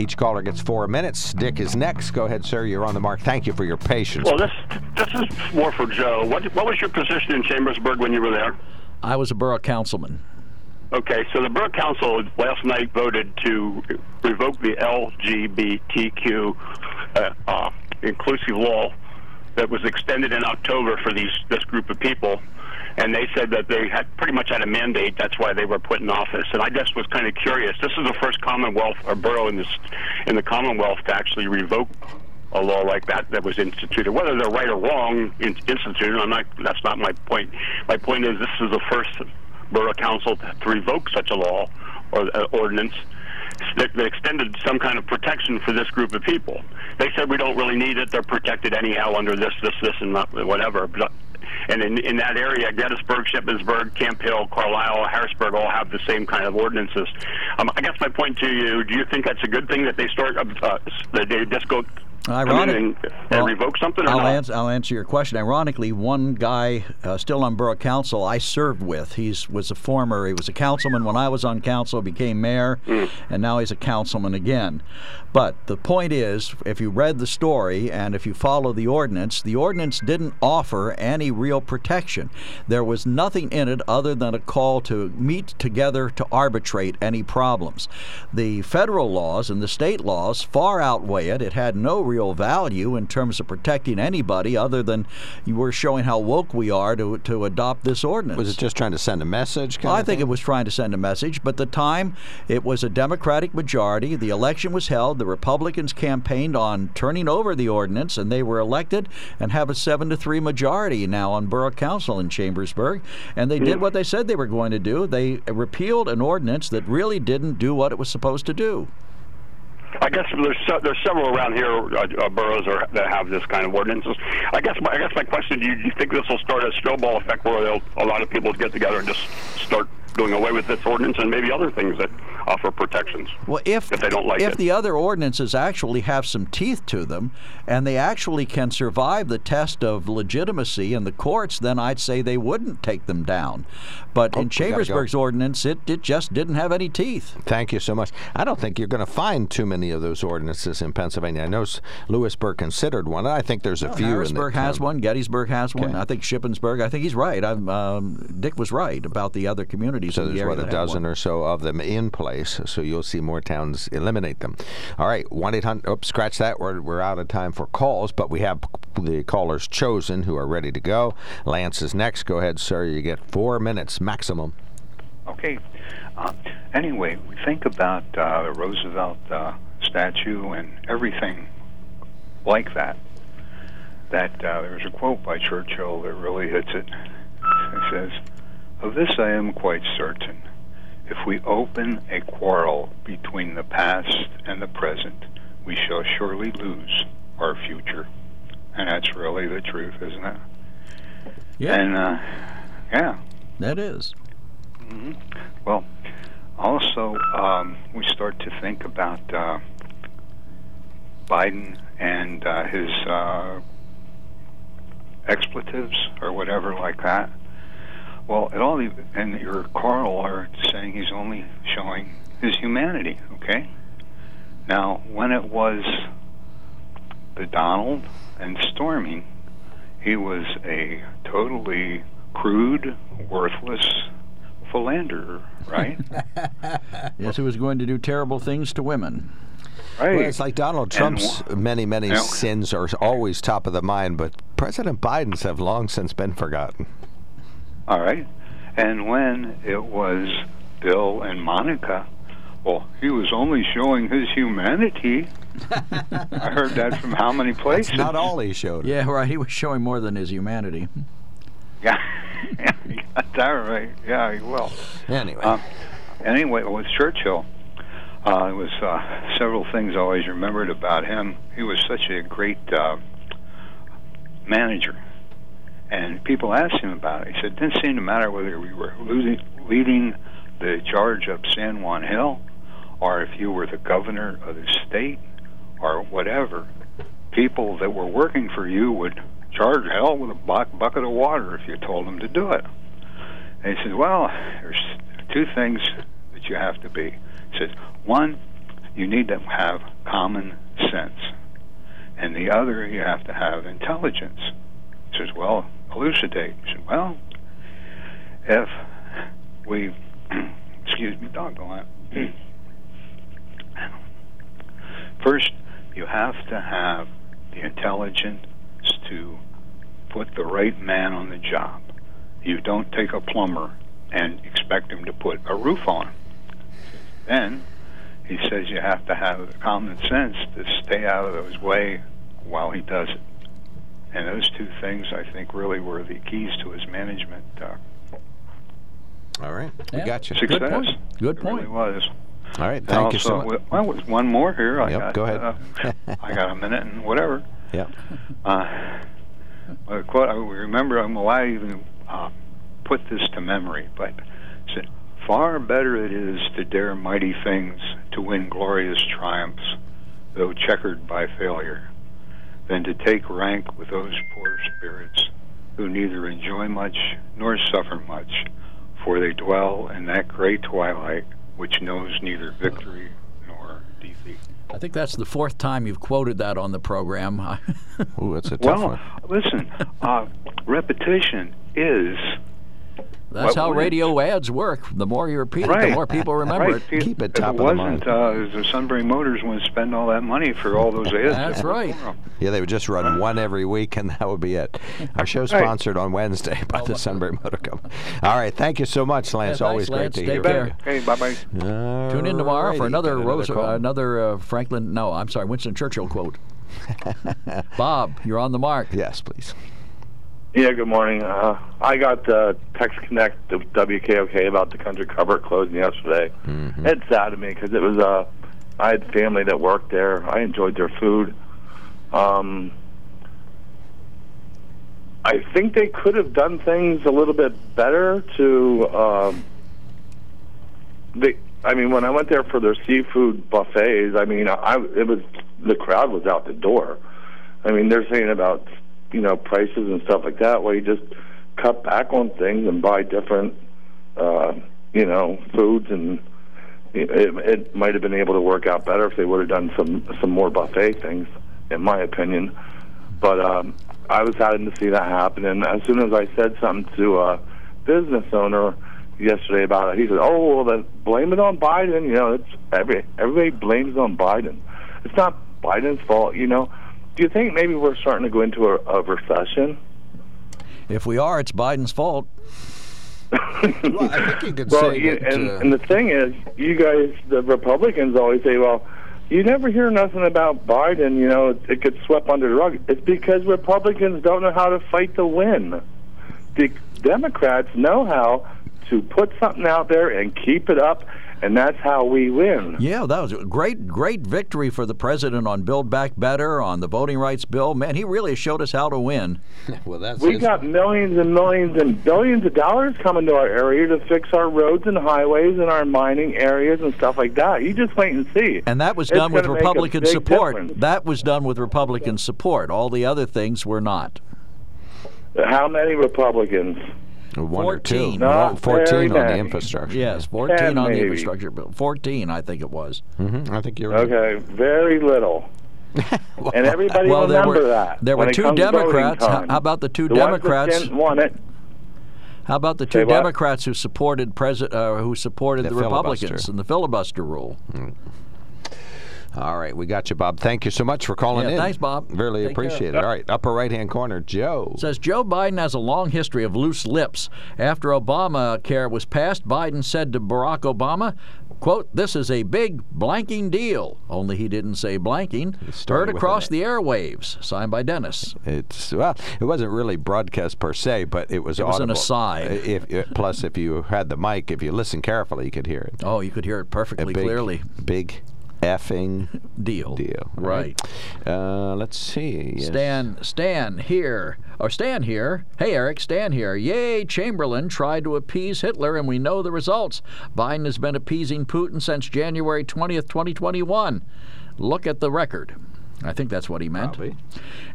Each caller gets four minutes. Dick is next. Go ahead, sir. You're on the mark. Thank you for your patience. Well, this this is more for Joe. What what was your position in Chambersburg when you were there? I was a borough councilman. Okay, so the borough council last night voted to revoke the LGBTQ uh, uh, inclusive law that was extended in October for these this group of people, and they said that they had pretty much had a mandate. That's why they were put in office. And I just was kind of curious. This is the first Commonwealth or borough in this in the Commonwealth to actually revoke a law like that that was instituted. Whether they're right or wrong in, instituted, I'm not. That's not my point. My point is this is the first borough council to, revoke such a law or uh, ordinance that, that extended some kind of protection for this group of people. They said we don't really need it. They're protected anyhow under this, this, this, and not, whatever. But, and in, in that area, Gettysburg, Shippensburg, Camp Hill, Carlisle, Harrisburg all have the same kind of ordinances. Um, I guess my point to you: Do you think that's a good thing that they start uh, that they just go Ironic. and, and Well, revoke something or I'll, not? ans- I'll answer your question. Ironically, one guy uh, still on borough council I served with. He was a former. He was a councilman when I was on council. Became mayor, and now he's a councilman again. But the point is, if you read the story and if you follow the ordinance, the ordinance didn't offer any real protection. There was nothing in it other than a call to meet together to arbitrate any problems. The federal laws and the state laws far outweigh it. It had no real value in terms of protecting anybody other than you were showing how woke we are to, to adopt this ordinance. Was it just trying to send a message? kind Well, I think thing? it was trying to send a message, but the time it was a Democratic majority. The election was held. The Republicans campaigned on turning over the ordinance, and they were elected and have a seven to three majority now on borough council in Chambersburg. And they did hmm. what they said they were going to do. They repealed an ordinance that really didn't do what it was supposed to do. I guess there's there's several around here uh, uh, boroughs are, that have this kind of ordinances. I guess my, I guess my question: Do you, do you think this will start a snowball effect where a lot of people get together and just start doing away with this ordinance and maybe other things that offer protections. Well, if if they don't like if it. the other ordinances actually have some teeth to them, and they actually can survive the test of legitimacy in the courts, then I'd say they wouldn't take them down. But Oh, in we gotta go. Chambersburg's ordinance, it, it just didn't have any teeth. Thank you so much. I don't think you're going to find too many of those ordinances in Pennsylvania. I know Lewisburg considered one. I think there's a Well, few. in Harrisburg has town. one. Gettysburg has one. I think Shippensburg. I think he's right. I'm, um, Dick was right about the other communities. So in the there's area what a dozen or so of them in place. So you'll see more towns eliminate them. All right, one eight hundred. Oops, scratch that. We're we're out of time for calls, but we have the callers chosen who are ready to go. Lance is next. Go ahead, sir. You get four minutes maximum. Okay. Uh, anyway, we think about uh, the Roosevelt uh, statue and everything like that. That uh, there's a quote by Churchill that really hits it. It says, "Of this I am quite certain: if we open a quarrel between the past and the present, we shall surely lose our future." And that's really the truth, isn't it? Yeah. And uh, yeah. That is. hmm Well, also, um, we start to think about uh, Biden and uh, his uh, expletives or whatever like that. Well, it all e- and your Carl are saying he's only showing his humanity. Okay. Now, when it was the Donald and Stormy, he was a totally crude, worthless philanderer, right? Yes, he was going to do terrible things to women. Right. Well, it's like Donald Trump's wh- many, many Yeah. sins are always top of the mind, but President Biden's have long since been forgotten. All right. And when it was Bill and Monica, well, he was only showing his humanity. I heard that from how many places? That's not all he showed. Yeah, right. He was showing more than his humanity. Yeah, yeah, you got that right. Yeah, he will. Anyway. Uh, anyway, with Churchill, uh, it was uh, several things I always remembered about him. He was such a great uh, manager, and people asked him about it. He said, "It didn't seem to matter whether we were losing, leading the charge up San Juan Hill, or if you were the governor of the state, or whatever. People that were working for you would charge hell with a bucket of water if you told them to do it." And he said, "Well, there's two things that you have to be." He said, "One, you need to have common sense, and the other, you have to have intelligence." He says, "Well, elucidate." Said, "Well, if we, excuse me, doggone it. First, you have to have the intelligence to put the right man on the job. You don't take a plumber and expect him to put a roof on. Then he says you have to have common sense to stay out of his way while he does it. And those two things, I think, really were the keys to his management uh, All right. We Yeah. got you. success. Good point. Good It really was. All right. And Thank you so also, much. Well, there's one more here. I Yep, got, go ahead. uh, I got a minute and whatever. Yep. Uh, a quote I remember. I'm well, I even uh, put this to memory, but said, "Far better it is to dare mighty things, to win glorious triumphs, though checkered by failure, than to take rank with those poor spirits who neither enjoy much nor suffer much, for they dwell in that great twilight which knows neither victory nor defeat." I think that's the fourth time you've quoted that on the program. Ooh, that's a tough Well, one. listen, uh, repetition is That's What how would it- radio ads work. The more you repeat it, the more people remember right. it. If- Keep it if top it of the wasn't, mind. uh, the Sunbury Motors wouldn't spend all that money for all those ads. That's right. Yeah, they would just run one every week, and that would be it. Our show's Right. sponsored on Wednesday by the Sunbury Motor Company. All right, thank you so much, Lance. Yeah, Always thanks, great Lance. to Take hear care. from you. Hey, bye bye. Tune in tomorrow for Alrighty, another Rose, call. another uh, Franklin. No, I'm sorry, Winston Churchill quote. Bob, you're on the mark. Yes, please. Yeah, good morning. Uh, I got uh, text connect to WKOK about the country cupboard closing yesterday. Mm-hmm. It's sad to me because it was uh, I had family that worked there. I enjoyed their food. Um, I think they could have done things a little bit better to. Um, they I mean, when I went there for their seafood buffets, I mean, I it was the crowd was out the door. I mean, they're saying about you know prices and stuff like that, where you just cut back on things and buy different, uh, you know, foods, and it, it might have been able to work out better if they would have done some some more buffet things, in my opinion. But um, I was saddened to see that happen, and as soon as I said something to a business owner yesterday about it, he said, "Oh, well, then blame it on Biden." You know, it's every everybody blames on Biden. It's not Biden's fault. You know, do you think maybe we're starting to go into a, a recession? If we are, it's Biden's fault. well, I think you could well, say you, that, and, uh, and the thing is, you guys, the Republicans, always say, "Well, you never hear nothing about Biden. You know, it, it gets swept under the rug." It's because Republicans don't know how to fight to win. The Democrats know how to put something out there and keep it up, and that's how we win. Yeah, that was a great, great victory for the president on Build Back Better, on the voting rights bill. Man, he really showed us how to win. well, that's We got millions and millions and billions of dollars coming to our area to fix our roads and highways and our mining areas and stuff like that. You just wait and see. And that was It's done with gonna make a Republican support. difference. That was done with Republican support. All the other things were not. How many Republicans? One or two. 14. Not 14 very on the infrastructure. Yes, 14 Ten, on the infrastructure bill. 14, I think it was. hmm I think you're right. Okay, very little. and everybody well, there remember were, that. There were two Democrats. How, how about the two The Democrats? didn't want it. How about the two? Democrats who supported president, uh, who supported The the, Republicans and the filibuster rule? All right, we got you, Bob. Thank you so much for calling Yeah, in. thanks, Bob. Really Take care. it. All right, upper right hand corner, Joe. Says Joe Biden has a long history of loose lips. After Obamacare was passed, Biden said to Barack Obama, quote, this is a big blanking deal. Only he didn't say blanking. Heard across the airwaves. Signed by Dennis. It's well, it wasn't really broadcast per se, but it was It was an aside. Uh, if, if- plus, if you had the mic, if you listened carefully, you could hear it. Oh, you could hear it perfectly big, clearly. Big effing Deal. deal. all Right. Uh, let's see. Yes. Stan, Stan here, or Stan here. Hey, Eric, Stan here. Yay, Chamberlain tried to appease Hitler, and we know the results. Biden has been appeasing Putin since January 20th, 2021. Look at the record. I think that's what he meant. Probably.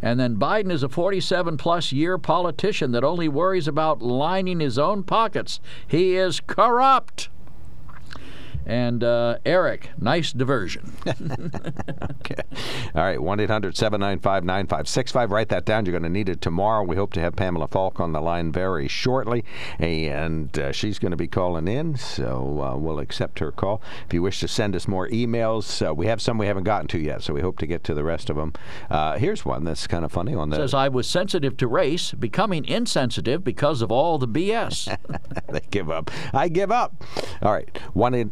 And then Biden is a 47 plus year politician that only worries about lining his own pockets. He is corrupt. And uh, Eric, nice diversion. Okay. All right, 1 800 795 9565. Write that down. You're going to need it tomorrow. We hope to have Pamela Falk on the line very shortly, and uh, she's going to be calling in, so uh, we'll accept her call. If you wish to send us more emails, uh, we have some we haven't gotten to yet, so we hope to get to the rest of them. Uh, here's one that's kind of funny on the. Says I was sensitive to race, becoming insensitive because of all the BS. they give up. I give up. All right. One, in-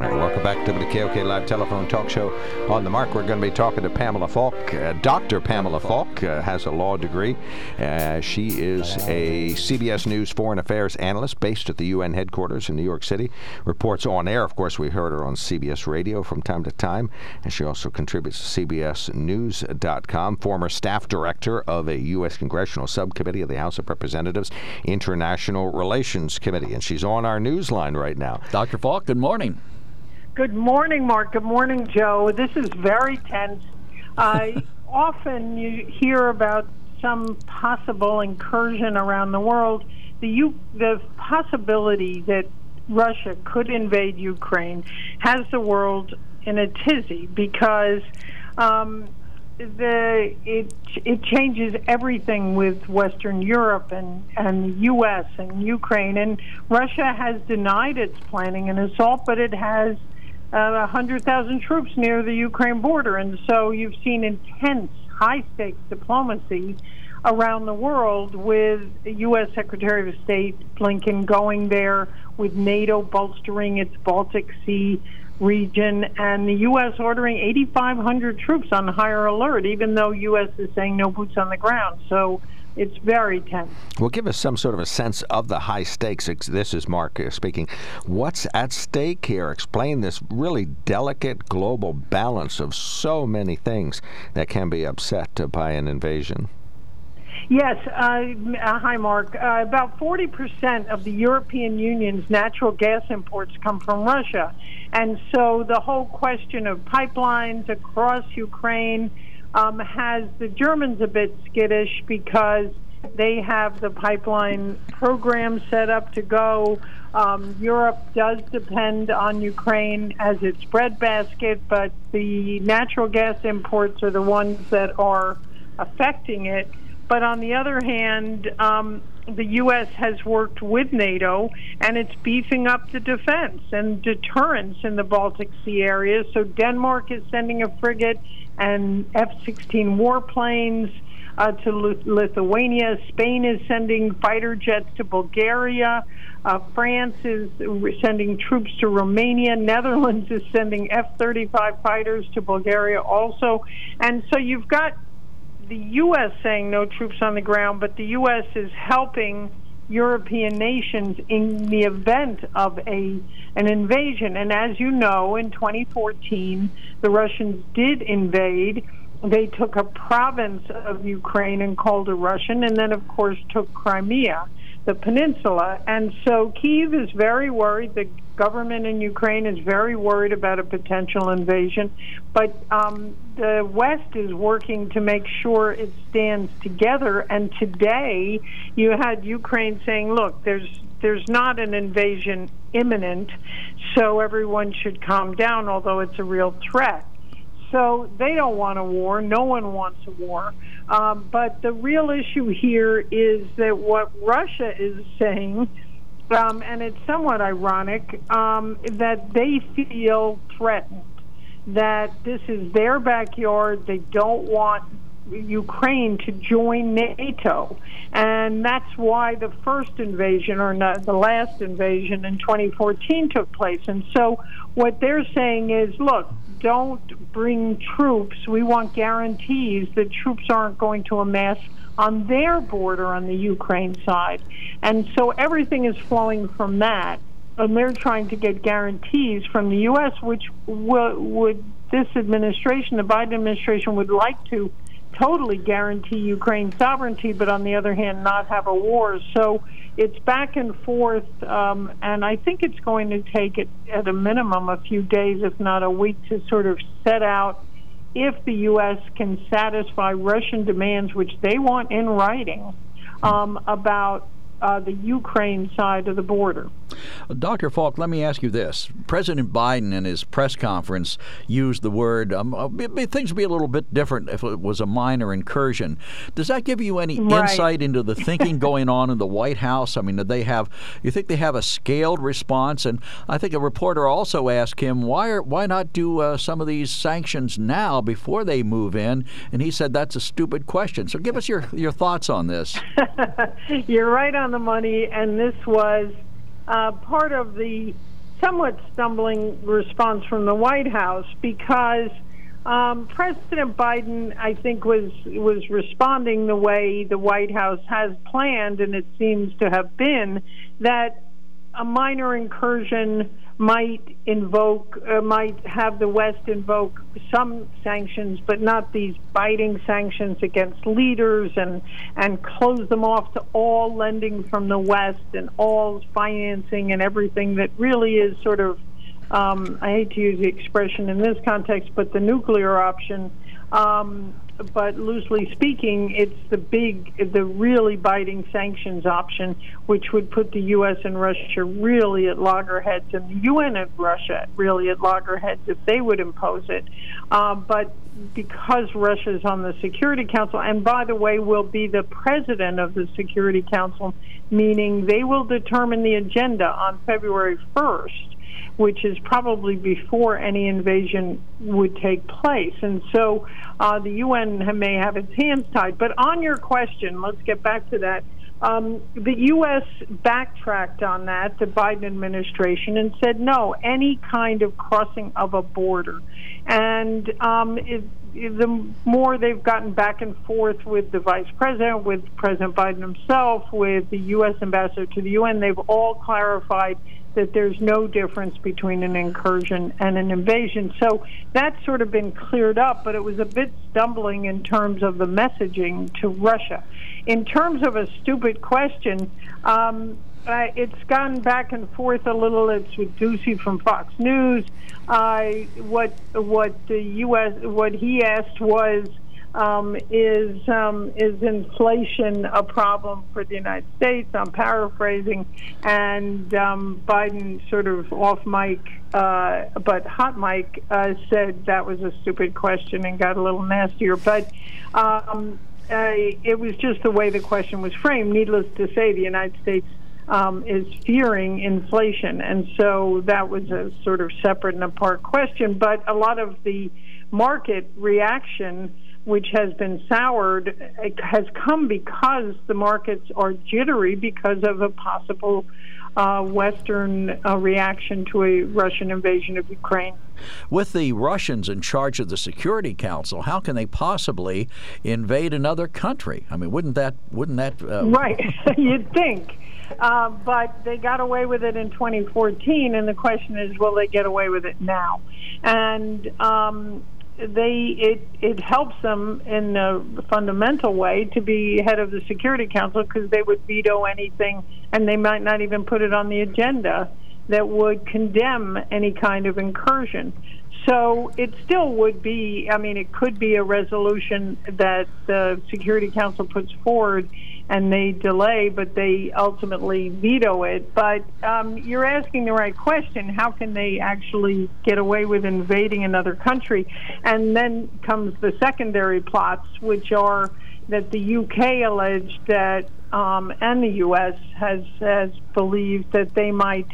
Right, welcome back to the KOK Live Telephone Talk Show. On the mark, we're going to be talking to Pamela Falk. Uh, Dr. Pamela Falk uh, has a law degree. Uh, she is a CBS News foreign affairs analyst based at the UN headquarters in New York City. Reports on air. Of course, we heard her on CBS Radio from time to time. And she also contributes to CBSNews.com. Former staff director of a U.S. Congressional Subcommittee of the House of Representatives International Relations Committee. And she's on our news line right now. Dr. Falk, good morning. Good morning, Mark. Good morning, Joe. This is very tense. I often you hear about some possible incursion around the world the U- the possibility that Russia could invade Ukraine has the world in a tizzy because um, the it it changes everything with Western Europe and and the U.S. and Ukraine and Russia has denied it's planning an assault, but it has uh, a uh, hundred thousand troops near the Ukraine border, and so you've seen intense, high stakes diplomacy around the world with U.S. Secretary of State Blinken going there, with NATO bolstering its Baltic Sea region, and the U.S. ordering 8,500 troops on higher alert, even though U.S. is saying no boots on the ground. So it's very tense. Well, give us some sort of a sense of the high stakes. This is Mark speaking. What's at stake here? Explain this really delicate global balance of so many things that can be upset by an invasion. Yes. Uh, uh, hi, Mark. Uh, about 40% of the European Union's natural gas imports come from Russia. And so the whole question of pipelines across Ukraine um, has the Germans a bit skittish because they have the pipeline program set up to go. Um, Europe does depend on Ukraine as its breadbasket, but the natural gas imports are the ones that are affecting it. But on the other hand, um, the U.S. has worked with NATO and it's beefing up the defense and deterrence in the Baltic Sea area. So Denmark is sending a frigate and F 16 warplanes. Uh, to Lithuania. Spain is sending fighter jets to Bulgaria. Uh, France is sending troops to Romania. Netherlands is sending F 35 fighters to Bulgaria also. And so you've got the U.S. saying no troops on the ground, but the U.S. is helping European nations in the event of a an invasion. And as you know, in 2014, the Russians did invade. They took a province of Ukraine and called it Russian, and then, of course, took Crimea the peninsula. And so Kiev is very worried. The government in Ukraine is very worried about a potential invasion. But um, the West is working to make sure it stands together. And today you had Ukraine saying, look, there's there's not an invasion imminent, so everyone should calm down, although it's a real threat. So they don't want a war. No one wants a war. Um, but the real issue here is that what Russia is saying, um, and it's somewhat ironic, um, that they feel threatened, that this is their backyard. They don't want Ukraine to join NATO. And that's why the first invasion, or not, the last invasion in 2014, took place. And so what they're saying is look, don't bring troops. We want guarantees that troops aren't going to amass on their border on the Ukraine side. And so everything is flowing from that. And they're trying to get guarantees from the U.S., which w- would this administration, the Biden administration, would like to totally guarantee Ukraine sovereignty, but on the other hand, not have a war. So it's back and forth, um, and I think it's going to take it at a minimum a few days, if not a week, to sort of set out if the U.S. can satisfy Russian demands, which they want in writing, um, about uh, the Ukraine side of the border. Dr. Falk, let me ask you this. President Biden in his press conference used the word, um, uh, things would be a little bit different if it was a minor incursion. Does that give you any right. insight into the thinking going on in the White House? I mean, do they have, you think they have a scaled response? And I think a reporter also asked him, why, are, why not do uh, some of these sanctions now before they move in? And he said that's a stupid question. So give us your, your thoughts on this. You're right on the money, and this was uh, part of the somewhat stumbling response from the White House because um, President Biden, I think, was was responding the way the White House has planned, and it seems to have been that a minor incursion might invoke, uh, might have the West invoke some sanctions, but not these biting sanctions against leaders and and close them off to all lending from the West and all financing and everything that really is sort of, um, I hate to use the expression in this context, but the nuclear option. Um, but loosely speaking, it's the big, the really biting sanctions option, which would put the U.S. and Russia really at loggerheads, and the UN and Russia really at loggerheads if they would impose it. Uh, but because Russia is on the Security Council, and by the way, will be the president of the Security Council, meaning they will determine the agenda on February 1st which is probably before any invasion would take place. And so uh, the UN may have its hands tied. But on your question, let's get back to that. Um, the U.S. backtracked on that, the Biden administration, and said no, any kind of crossing of a border. And um, it, the more they've gotten back and forth with the vice president, with President Biden himself, with the U.S. ambassador to the UN, they've all clarified that there's no difference between an incursion and an invasion. So that's sort of been cleared up, but it was a bit stumbling in terms of the messaging to Russia. In terms of a stupid question, um, uh, it's gone back and forth a little. It's with Doocy from Fox News. Uh, what what the U.S. what he asked was um, is um, is inflation a problem for the United States? I'm paraphrasing, and um, Biden sort of off mic, uh, but hot mic uh, said that was a stupid question and got a little nastier. But um, uh, it was just the way the question was framed. Needless to say, the United States um, is fearing inflation. And so that was a sort of separate and apart question. But a lot of the market reaction which has been soured has come because the markets are jittery because of a possible uh, Western uh, reaction to a Russian invasion of Ukraine. With the Russians in charge of the Security Council, how can they possibly invade another country? I mean, wouldn't that wouldn't that uh, right? You'd think. Uh, but they got away with it in 2014, and the question is, will they get away with it now? And um, they it it helps them in a fundamental way to be head of the Security Council because they would veto anything, and they might not even put it on the agenda that would condemn any kind of incursion. So it still would be. I mean, it could be a resolution that the Security Council puts forward and they delay, but they ultimately veto it. But um, you're asking the right question. How can they actually get away with invading another country? And then comes the secondary plots, which are that the UK alleged that, um, and the US has, has believed that they might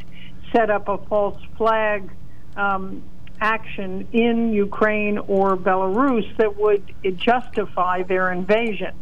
set up a false flag. Um, action in Ukraine or Belarus that would justify their invasion.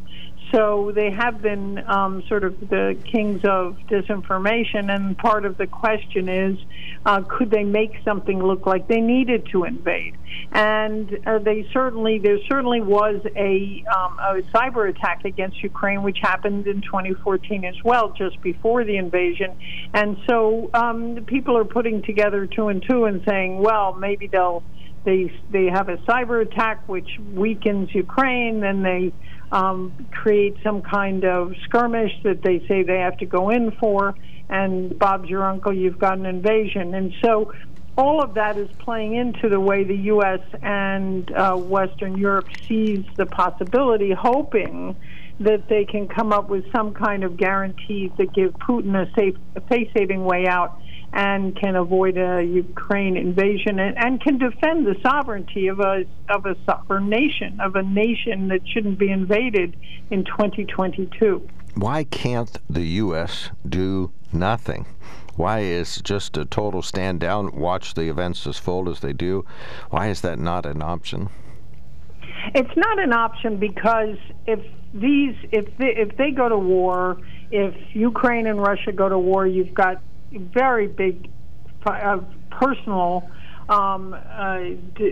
So they have been um, sort of the kings of disinformation, and part of the question is, uh, could they make something look like they needed to invade? And uh, they certainly, there certainly was a, um, a cyber attack against Ukraine, which happened in 2014 as well, just before the invasion. And so um, people are putting together two and two and saying, well, maybe they'll they they have a cyber attack which weakens Ukraine, then they um, create some kind of skirmish that they say they have to go in for, and Bob's your uncle, you've got an invasion. And so all of that is playing into the way the U.S. and uh, Western Europe sees the possibility, hoping that they can come up with some kind of guarantees that give Putin a safe, a face-saving way out and can avoid a Ukraine invasion and, and can defend the sovereignty of a of a sovereign nation, of a nation that shouldn't be invaded in 2022. Why can't the U.S. do nothing? Why is just a total stand down, watch the events as fold as they do? Why is that not an option? It's not an option because if these if they, if they go to war, if Ukraine and Russia go to war, you've got very big uh, personal um, uh,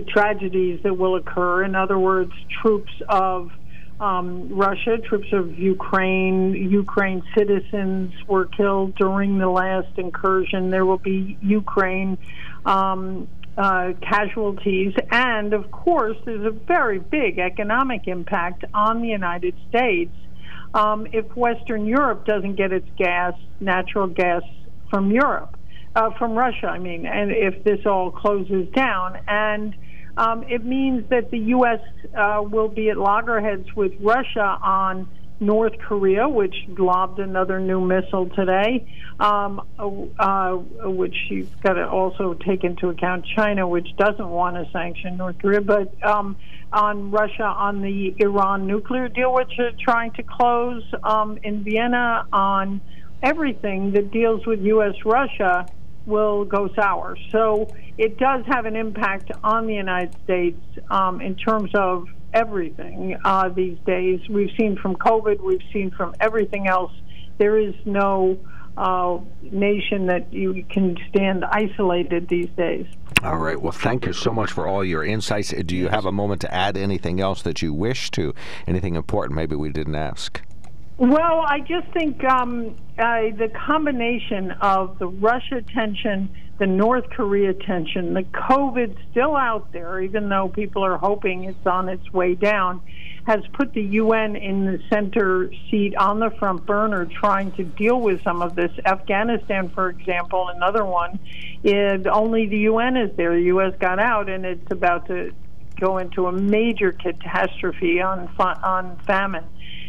tragedies that will occur. In other words, troops of um, Russia, troops of Ukraine, Ukraine citizens were killed during the last incursion. There will be Ukraine um, uh, casualties, and of course, there's a very big economic impact on the United States. Um, if Western Europe doesn't get its gas, natural gas from Europe, uh, from Russia, I mean, and if this all closes down. And um, it means that the U.S. Uh, will be at loggerheads with Russia on North Korea, which lobbed another new missile today, um, uh, which you've got to also take into account China, which doesn't want to sanction North Korea, but um, on Russia on the Iran nuclear deal, which are trying to close um, in Vienna on everything that deals with U.S. Russia will go sour. So it does have an impact on the United States um, in terms of everything uh, these days. We've seen from COVID, we've seen from everything else. There is no uh, nation that you can stand isolated these days. All right. Well, thank you so much for all your insights. Do you have a moment to add anything else that you wish to? Anything important maybe we didn't ask? Well, I just think um, uh, the combination of the Russia tension, the North Korea tension, the COVID still out there, even though people are hoping it's on its way down, has put the UN in the center seat on the front burner trying to deal with some of this. Afghanistan, for example, another one, is only the UN is there. The U.S. got out, and it's about to go into a major catastrophe on on famine.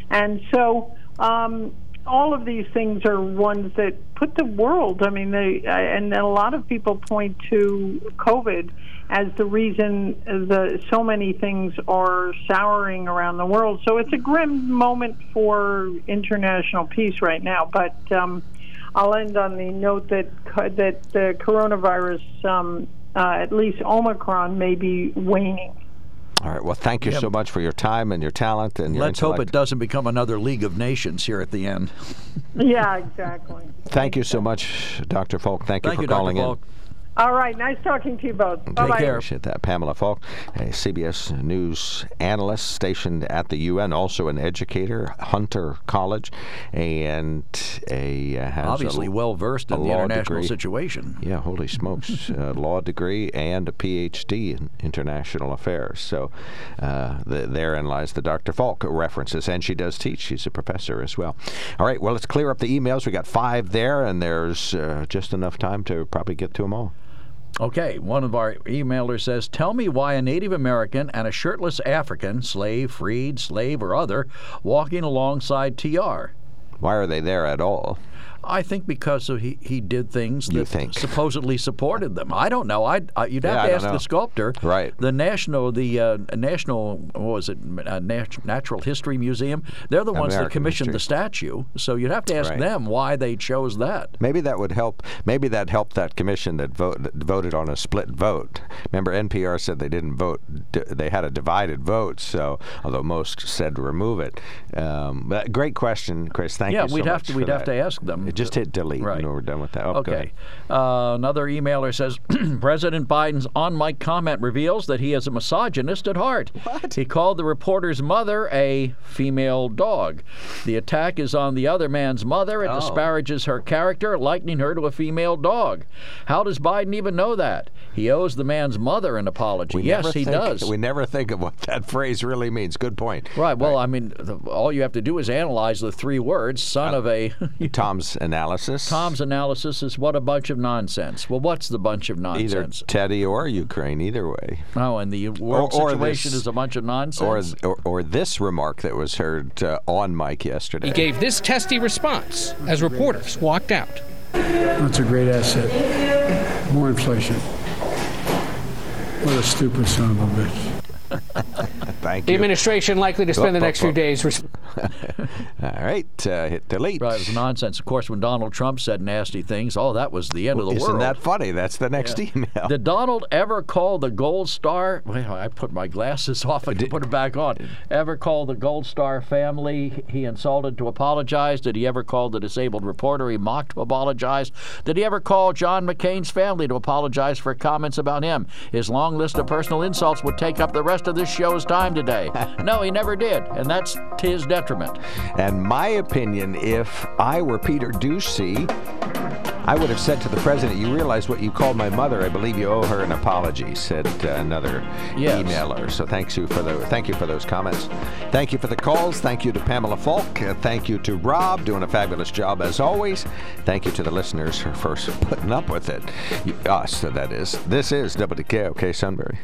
And so um, all of these things are ones that put the world. I mean, they and a lot of people point to COVID as the reason the so many things are souring around the world. So it's a grim moment for international peace right now. But um, I'll end on the note that that the coronavirus, um, uh, at least Omicron, may be waning. All right. Well, thank you yep. so much for your time and your talent and your Let's intellect. hope it doesn't become another League of Nations here at the end. yeah, exactly. Thank you so much, Dr. Falk. Thank, thank you for you, calling Dr. in. Falk. All right, nice talking to you both. Take Bye-bye. care. Appreciate that. Pamela Falk, a CBS News analyst stationed at the UN, also an educator, Hunter College, and a uh, has obviously well versed in the international degree. situation. Yeah, holy smokes, a law degree and a PhD in international affairs. So uh, the, therein lies the Dr. Falk references, and she does teach. She's a professor as well. All right, well, let's clear up the emails. We got five there, and there's uh, just enough time to probably get to them all. Okay, one of our emailers says, Tell me why a Native American and a shirtless African, slave, freed, slave, or other, walking alongside TR. Why are they there at all? I think because he, he did things that supposedly supported them. I don't know. I uh, you'd have Yeah, to ask the sculptor. Right. The national the uh, national what was it uh, Nat- Natural History Museum. They're the ones that commissioned history. the statue. So you'd have to ask Right. them why they chose that. Maybe that would help. Maybe that helped that commission that, vote, that voted on a split vote. Remember, NPR said they didn't vote; d- they had a divided vote. So, although most said to remove it, um, but great question, Chris. Thank yeah, you so we'd have to we'd have to ask them. Just hit delete, Right. and we're done with that. Oh. Okay. Uh, another emailer says President Biden's on mic comment reveals that he is a misogynist at heart. What? He called the reporter's mother a female dog. The attack is on the other man's mother. It Oh. disparages her character, likening her to a female dog. How does Biden even know that? He owes the man's mother an apology. We yes, he think- does. We never think of what that phrase really means. Good point. Right. Well, I mean, the, all you have to do is analyze the three words "son of a." Tom's analysis. Tom's analysis is what a bunch of nonsense. Well, what's the bunch of nonsense? Either nonsense? Teddy or Ukraine, either way. Oh, and the world Or- or situation this- is a bunch of nonsense. Or, or, or this remark that was heard uh, on mic yesterday. He gave this testy response as reporters walked out. That's a great asset. More inflation. What a stupid son of a bitch. Thank The you. administration likely to spend the next whoop, few whoop. days. Res- All right, uh, hit delete. Right, it was nonsense. Of course, when Donald Trump said nasty things, oh, that was the end of the Isn't world. that funny? That's the next email. Did Donald ever call the Gold Star? Well, I put my glasses off and put them back on. Ever call the Gold Star family he insulted to apologize? Did he ever call the disabled reporter he mocked to apologize? Did he ever call John McCain's family to apologize for comments about him? His long list of personal insults would take up the rest of this show's time today. no, he never did, and that's to his detriment. And my opinion, if I were Peter Doocy, I would have said to the president, "You realize what you called my mother? I believe you owe her an apology," said uh, another Yes. emailer. So thanks you for the thank you for those comments. Thank you for the calls. Thank you to Pamela Falk. Uh, thank you to Rob, doing a fabulous job as always. Thank you to the listeners for, for putting up with it. You- Us, that is. This is WKOK Sunbury.